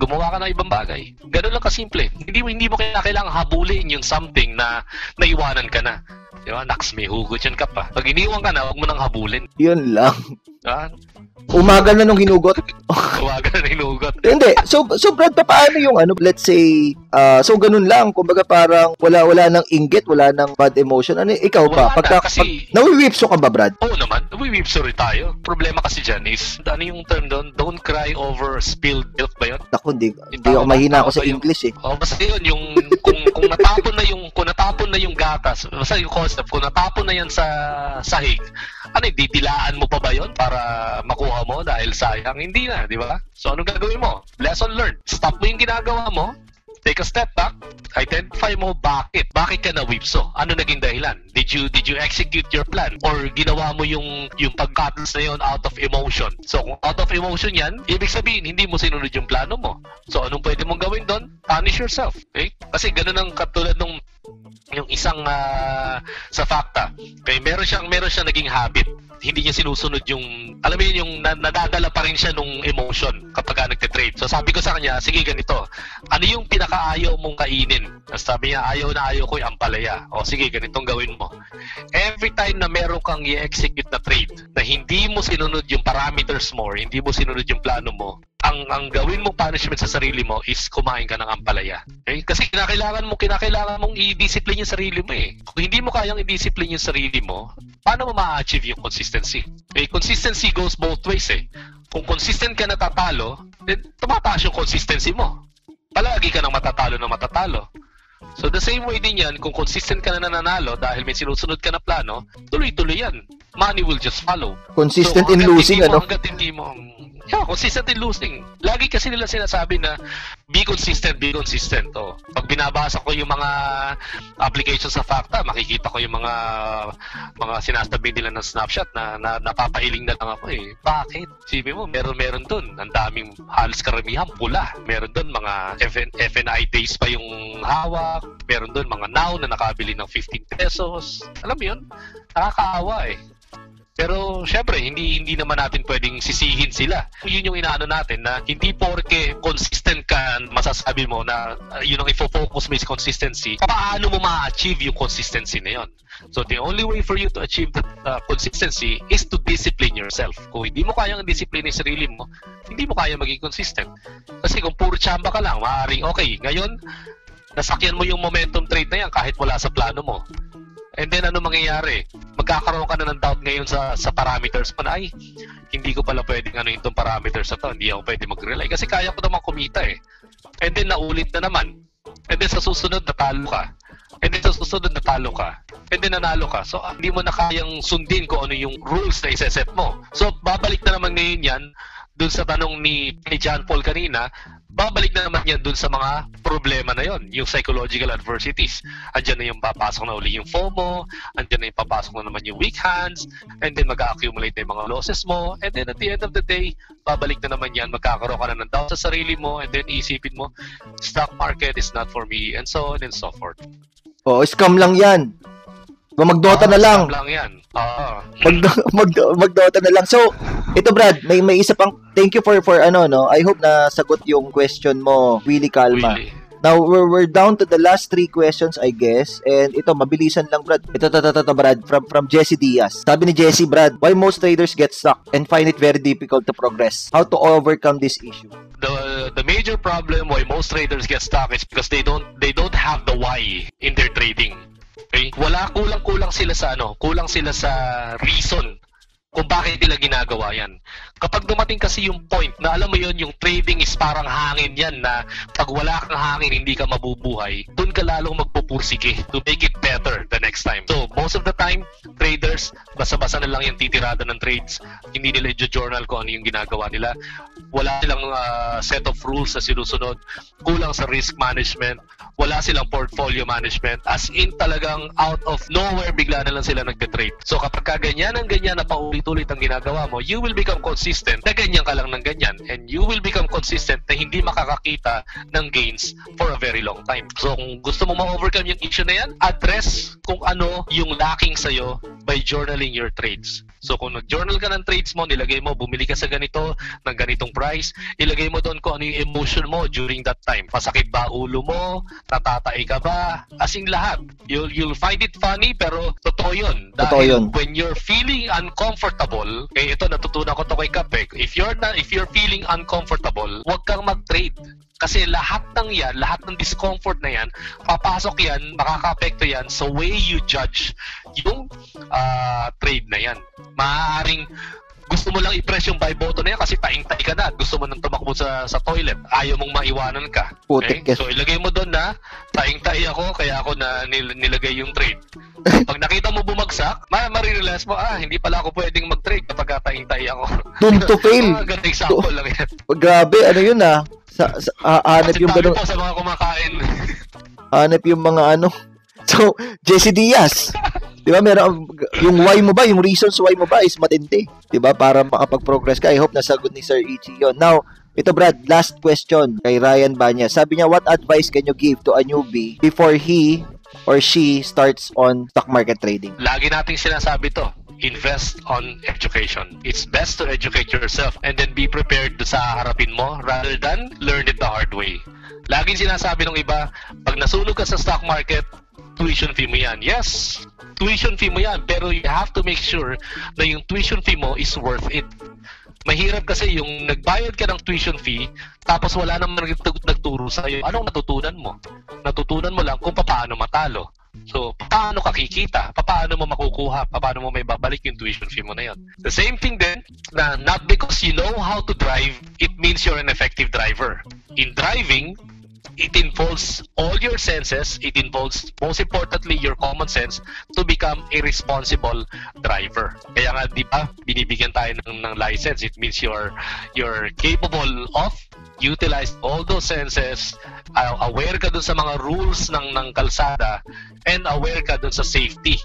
gumawa ka ng ibang bagay. Ganun lang kasimple. Hindi mo hindi mo kailangan habulin yung something na naiwanan ka na. Di ba? Naks, may hugot yan ka pa. Pag iniwan ka na, huwag mo nang habulin. yun lang Ah, umaga na nung hinugot Huwagan na hinugot. Hindi. So, so Brad, pa- paano yung ano, let's say, uh, so ganun lang, kumbaga parang wala wala nang inggit, wala nang bad emotion. Ano, ikaw ba? Wala na, Pagka, kasi- pag, nawiwipso ka ba, Brad? Oo naman, nawiwipso rin tayo. Problema kasi dyan is, ano yung term doon? Don't cry over spilled milk ba yun? Ako, hindi, hindi ako ba? mahina ako sa ba yung- English eh. Oh, basta yun, yung kung kung natapon na yung kung natapon na yung gatas, basta yung concept, kung natapon na yan sa sahig, ano, didilaan mo pa ba yon para makuha mo dahil sayang? Hindi na, di ba? So, anong gagawin mo? Lesson learned. Stop mo yung ginagawa mo, take a step back, identify mo bakit. Bakit ka na-whipso? Ano naging dahilan? Did you did you execute your plan? Or ginawa mo yung yung pagkatas na yon out of emotion? So, kung out of emotion yan, ibig sabihin, hindi mo sinunod yung plano mo. So, anong pwede mong gawin doon? Punish yourself. Okay? Kasi ganun ang katulad nung yung isang ah, sa fakta. Okay, meron siyang meron siyang naging habit. Hindi niya sinusunod yung alam mo yun yung na, nadadala pa rin siya nung emotion kapag ka nagte-trade. So sabi ko sa kanya, sige ganito. Ano yung pinakaayaw mong kainin? Sabi niya, ayaw na ayaw ko yung ampalaya. O sige, ganitong gawin mo. Every time na meron kang i-execute na trade na hindi mo sinunod yung parameters mo hindi mo sinunod yung plano mo, ang ang gawin mong punishment sa sarili mo is kumain ka ng ampalaya. Okay? Kasi kinakailangan mo kinakailangan mong i-discipline yung sarili mo eh. Kung hindi mo kayang i-discipline yung sarili mo, paano mo ma-achieve yung consistency? Okay? Consistency goes both ways eh. Kung consistent ka natatalo, then tumataas yung consistency mo. Palagi ka nang matatalo na matatalo. So the same way din yan, kung consistent ka na nananalo dahil may sinusunod ka na plano, tuloy-tuloy yan. Money will just follow. Consistent So, in losing, mo, ano? Hanggat hindi mo, yeah, consistent in losing. Lagi kasi nila sinasabi na be consistent, be consistent. Oh. Pag binabasa ko yung mga applications sa Facta, makikita ko yung mga mga sinasabi nila ng snapshot na, na napapailing na lang ako eh. Bakit? Sabi mo, meron meron dun. Ang daming halos karamihan pula. Meron dun mga FN, FNI days pa yung hawak. Meron dun mga now na nakabili ng 15 pesos. Alam mo yun? Nakakaawa eh. Pero syempre, hindi hindi naman natin pwedeng sisihin sila. Yun yung inaano natin na hindi porke consistent ka, masasabi mo na uh, yun ang ifo-focus mo is consistency. Paano mo ma-achieve yung consistency na yun? So the only way for you to achieve that uh, consistency is to discipline yourself. Kung hindi mo kayang discipline yung sarili mo, hindi mo kaya maging consistent. Kasi kung puro chamba ka lang, maaaring okay, ngayon nasakyan mo yung momentum trade na yan kahit wala sa plano mo. And then ano mangyayari? Magkakaroon ka na ng doubt ngayon sa sa parameters mo na ay hindi ko pala pwedeng ano itong parameters na to, hindi ako pwede mag-rely kasi kaya ko naman kumita eh. And then naulit na naman. And then sa susunod natalo ka. And then sa susunod natalo ka. And then nanalo ka. So ah, hindi mo na kayang sundin kung ano yung rules na iseset mo. So babalik na naman ngayon yan dun sa tanong ni, ni John Paul kanina, babalik na naman yan dun sa mga problema na yon, yung psychological adversities. Andiyan na yung papasok na uli yung FOMO, andiyan na yung papasok na naman yung weak hands, and then mag-accumulate na yung mga losses mo, and then at the end of the day, babalik na naman yan, magkakaroon ka na ng doubt sa sarili mo, and then isipin mo, stock market is not for me, and so on and so forth. Oh, scam lang yan. Magdota Ah, na lang. lang yan. Oo. Mag, mag, magdota na lang. So, ito Brad, may may isa pang thank you for for ano no. I hope na sagot yung question mo, Willie Calma. Really. Now, we're, we're down to the last three questions, I guess. And ito, mabilisan lang, Brad. Ito, ito, ito, ito, Brad. From, from Jesse Diaz. Sabi ni Jesse, Brad, why most traders get stuck and find it very difficult to progress? How to overcome this issue? the the major problem why most traders get stuck is because they don't they don't have the why in their trading. Okay? Wala kulang-kulang sila sa ano, kulang sila sa reason kung bakit nila ginagawa yan. Kapag dumating kasi yung point na alam mo yon yung trading is parang hangin yan na pag wala kang hangin hindi ka mabubuhay, dun ka lalong magpupursige to make it better the next time. So, most of the time, traders, basa-basa na lang yung titirada ng trades, hindi nila i-journal kung ano yung ginagawa nila. Wala silang ah, set of rules na sinusunod, kulang sa risk management, wala silang portfolio management, as in talagang out of nowhere bigla na lang sila nagte-trade. So kapag ka ganyan ang ganyan na paulit-ulit ang ginagawa mo, you will become consistent na ganyan ka lang ng ganyan and you will become consistent na hindi makakakita ng gains for a very long time. So kung gusto mo ma-overcome yung issue na yan, address kung ano yung lacking sa'yo by journaling your trades. So kung nag-journal ka ng trades mo, nilagay mo, bumili ka sa ganito, ng ganitong price, ilagay mo doon kung ano yung emotion mo during that time. Pasakit ba ulo mo? Tatatay ka ba? As in lahat. You'll, you'll find it funny pero totoo yun. Totoo Dahil yun. when you're feeling uncomfortable, eh ito natutunan ko to kay Kapek, if you're na, if you're feeling uncomfortable, huwag kang mag-trade. Kasi lahat ng yan, lahat ng discomfort na yan, papasok yan, makaka-apekto yan sa way you judge yung ah, trade na yan. Maaaring gusto mo lang i-press yung buy button na yan kasi taing-tay ka na at gusto mo nang tumakbo sa, sa toilet. Ayaw mong maiwanan ka. Okay? ka. So ilagay mo doon na taing-tay ako kaya ako na nil- nilagay yung trade. Pag nakita mo bumagsak, ma marirealize mo, ah, hindi pala ako pwedeng mag-trade kapag taing-tay ako. Doom to fail. Ah, ganun example lang yan. Grabe, ano yun ah. Sa, sa, ah, hanap yung ganun, sa mga kumakain. hanap yung mga ano. So, Jesse Diaz. Di ba, meron, yung why mo ba, yung reasons why mo ba is matindi. Di ba, para makapag-progress ka. I hope nasagot ni Sir Ichi yun. Now, ito Brad, last question kay Ryan Banya. Sabi niya, what advice can you give to a newbie before he or she starts on stock market trading? Lagi nating sinasabi to, invest on education. It's best to educate yourself and then be prepared sa harapin mo rather than learn it the hard way. Laging sinasabi ng iba, pag nasunog ka sa stock market, tuition fee mo yan. Yes, tuition fee mo yan, pero you have to make sure na yung tuition fee mo is worth it. Mahirap kasi yung nagbayad ka ng tuition fee, tapos wala namang nagtu- nagturo sa'yo. Anong natutunan mo? Natutunan mo lang kung paano matalo. So, paano ka kikita? Paano mo makukuha? Paano mo may babalik yung tuition fee mo na yun? The same thing din, na not because you know how to drive, it means you're an effective driver. In driving, it involves all your senses, it involves most importantly your common sense to become a responsible driver. Kaya nga 'di ba, binibigyan tayo ng, ng license. It means you're you're capable of utilize all those senses, uh, aware ka dun sa mga rules ng ng kalsada and aware ka dun sa safety.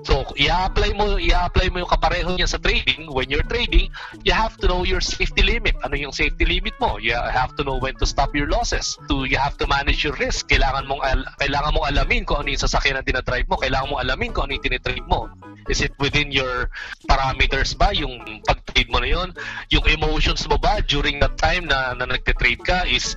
So, i-apply mo, i-apply mo yung kapareho niya sa trading. When you're trading, you have to know your safety limit. Ano yung safety limit mo? You have to know when to stop your losses. To, you have to manage your risk. Kailangan mong, al- kailangan mong alamin kung ano yung sasakyan na dinadrive mo. Kailangan mong alamin kung ano yung tinitrade mo. Is it within your parameters ba? Yung pag-trade mo na yun? Yung emotions mo ba during that time na, na nagtitrade ka is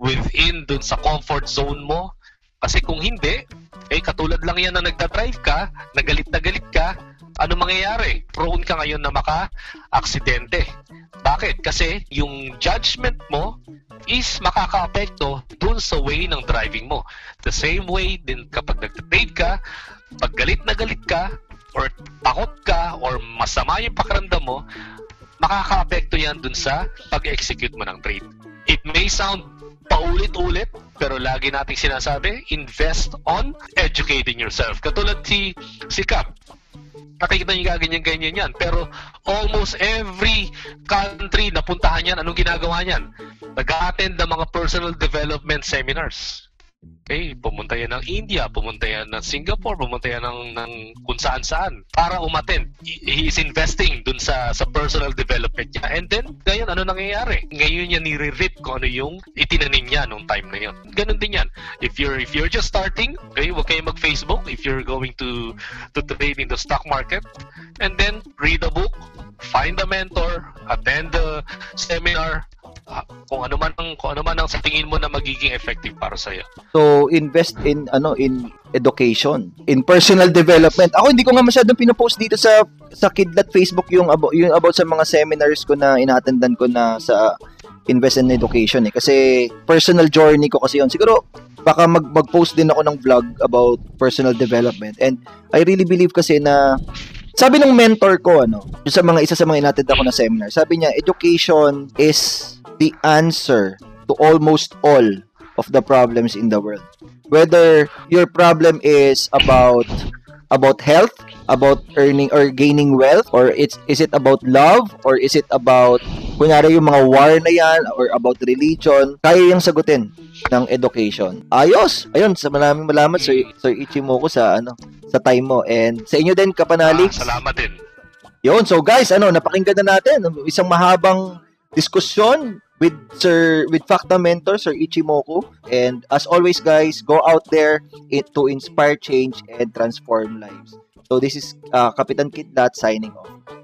within dun sa comfort zone mo? Kasi kung hindi, eh katulad lang yan na nagda-drive ka, nagalit na galit ka, ano mangyayari? Prone ka ngayon na maka-aksidente. Bakit? Kasi yung judgment mo is makaka-apekto dun sa way ng driving mo. The same way din kapag nagta-trade ka, pag galit na galit ka, or takot ka, or masama yung pakiramdam mo, makaka-apekto yan dun sa pag-execute mo ng trade. It may sound paulit-ulit, pero lagi nating sinasabi, invest on educating yourself. Katulad si, si Cap, nakikita niyo gaganyan-ganyan yan. Pero almost every country na puntahan yan, anong ginagawa niyan? nag-attend ng mga personal development seminars. Okay, pumunta yan ng India, pumunta yan ng Singapore, pumunta yan ng, ng kung saan saan para umattend. He is investing dun sa sa personal development niya. And then, ngayon, ano nangyayari? Ngayon niya nire-reap kung ano yung itinanim niya nung time na yun. Ganun din yan. If you're if you're just starting, okay, huwag kayong mag-Facebook if you're going to to trade in the stock market. And then, read a book, find a mentor, attend the seminar, ah, kung ano man ang kung ano man ang sa tingin mo na magiging effective para sa iyo. So, invest in ano in education, in personal development. Ako hindi ko nga masyadong pinopost dito sa sa Kidlat Facebook yung about, yung about sa mga seminars ko na inattendan ko na sa invest in education eh. Kasi personal journey ko kasi yun. Siguro baka mag mag-post din ako ng vlog about personal development. And I really believe kasi na sabi ng mentor ko ano, yung sa mga isa sa mga inattend ako na seminar, sabi niya education is the answer to almost all of the problems in the world. Whether your problem is about about health, about earning or gaining wealth, or it's is it about love, or is it about kunyari yung mga war na yan, or about religion, kaya yung sagutin ng education. Ayos! Ayun, sa maraming malamat Sir, Sir Ichimoku sa ano sa time mo. And sa inyo din, Kapanalik. Ah, salamat din. Yun, so guys, ano, napakinggan na natin isang mahabang diskusyon with Sir with Facta Mentor Sir Ichimoku and as always guys, go out there it, to inspire change and transform lives. So this is uh, Kapitan Kidlat signing off.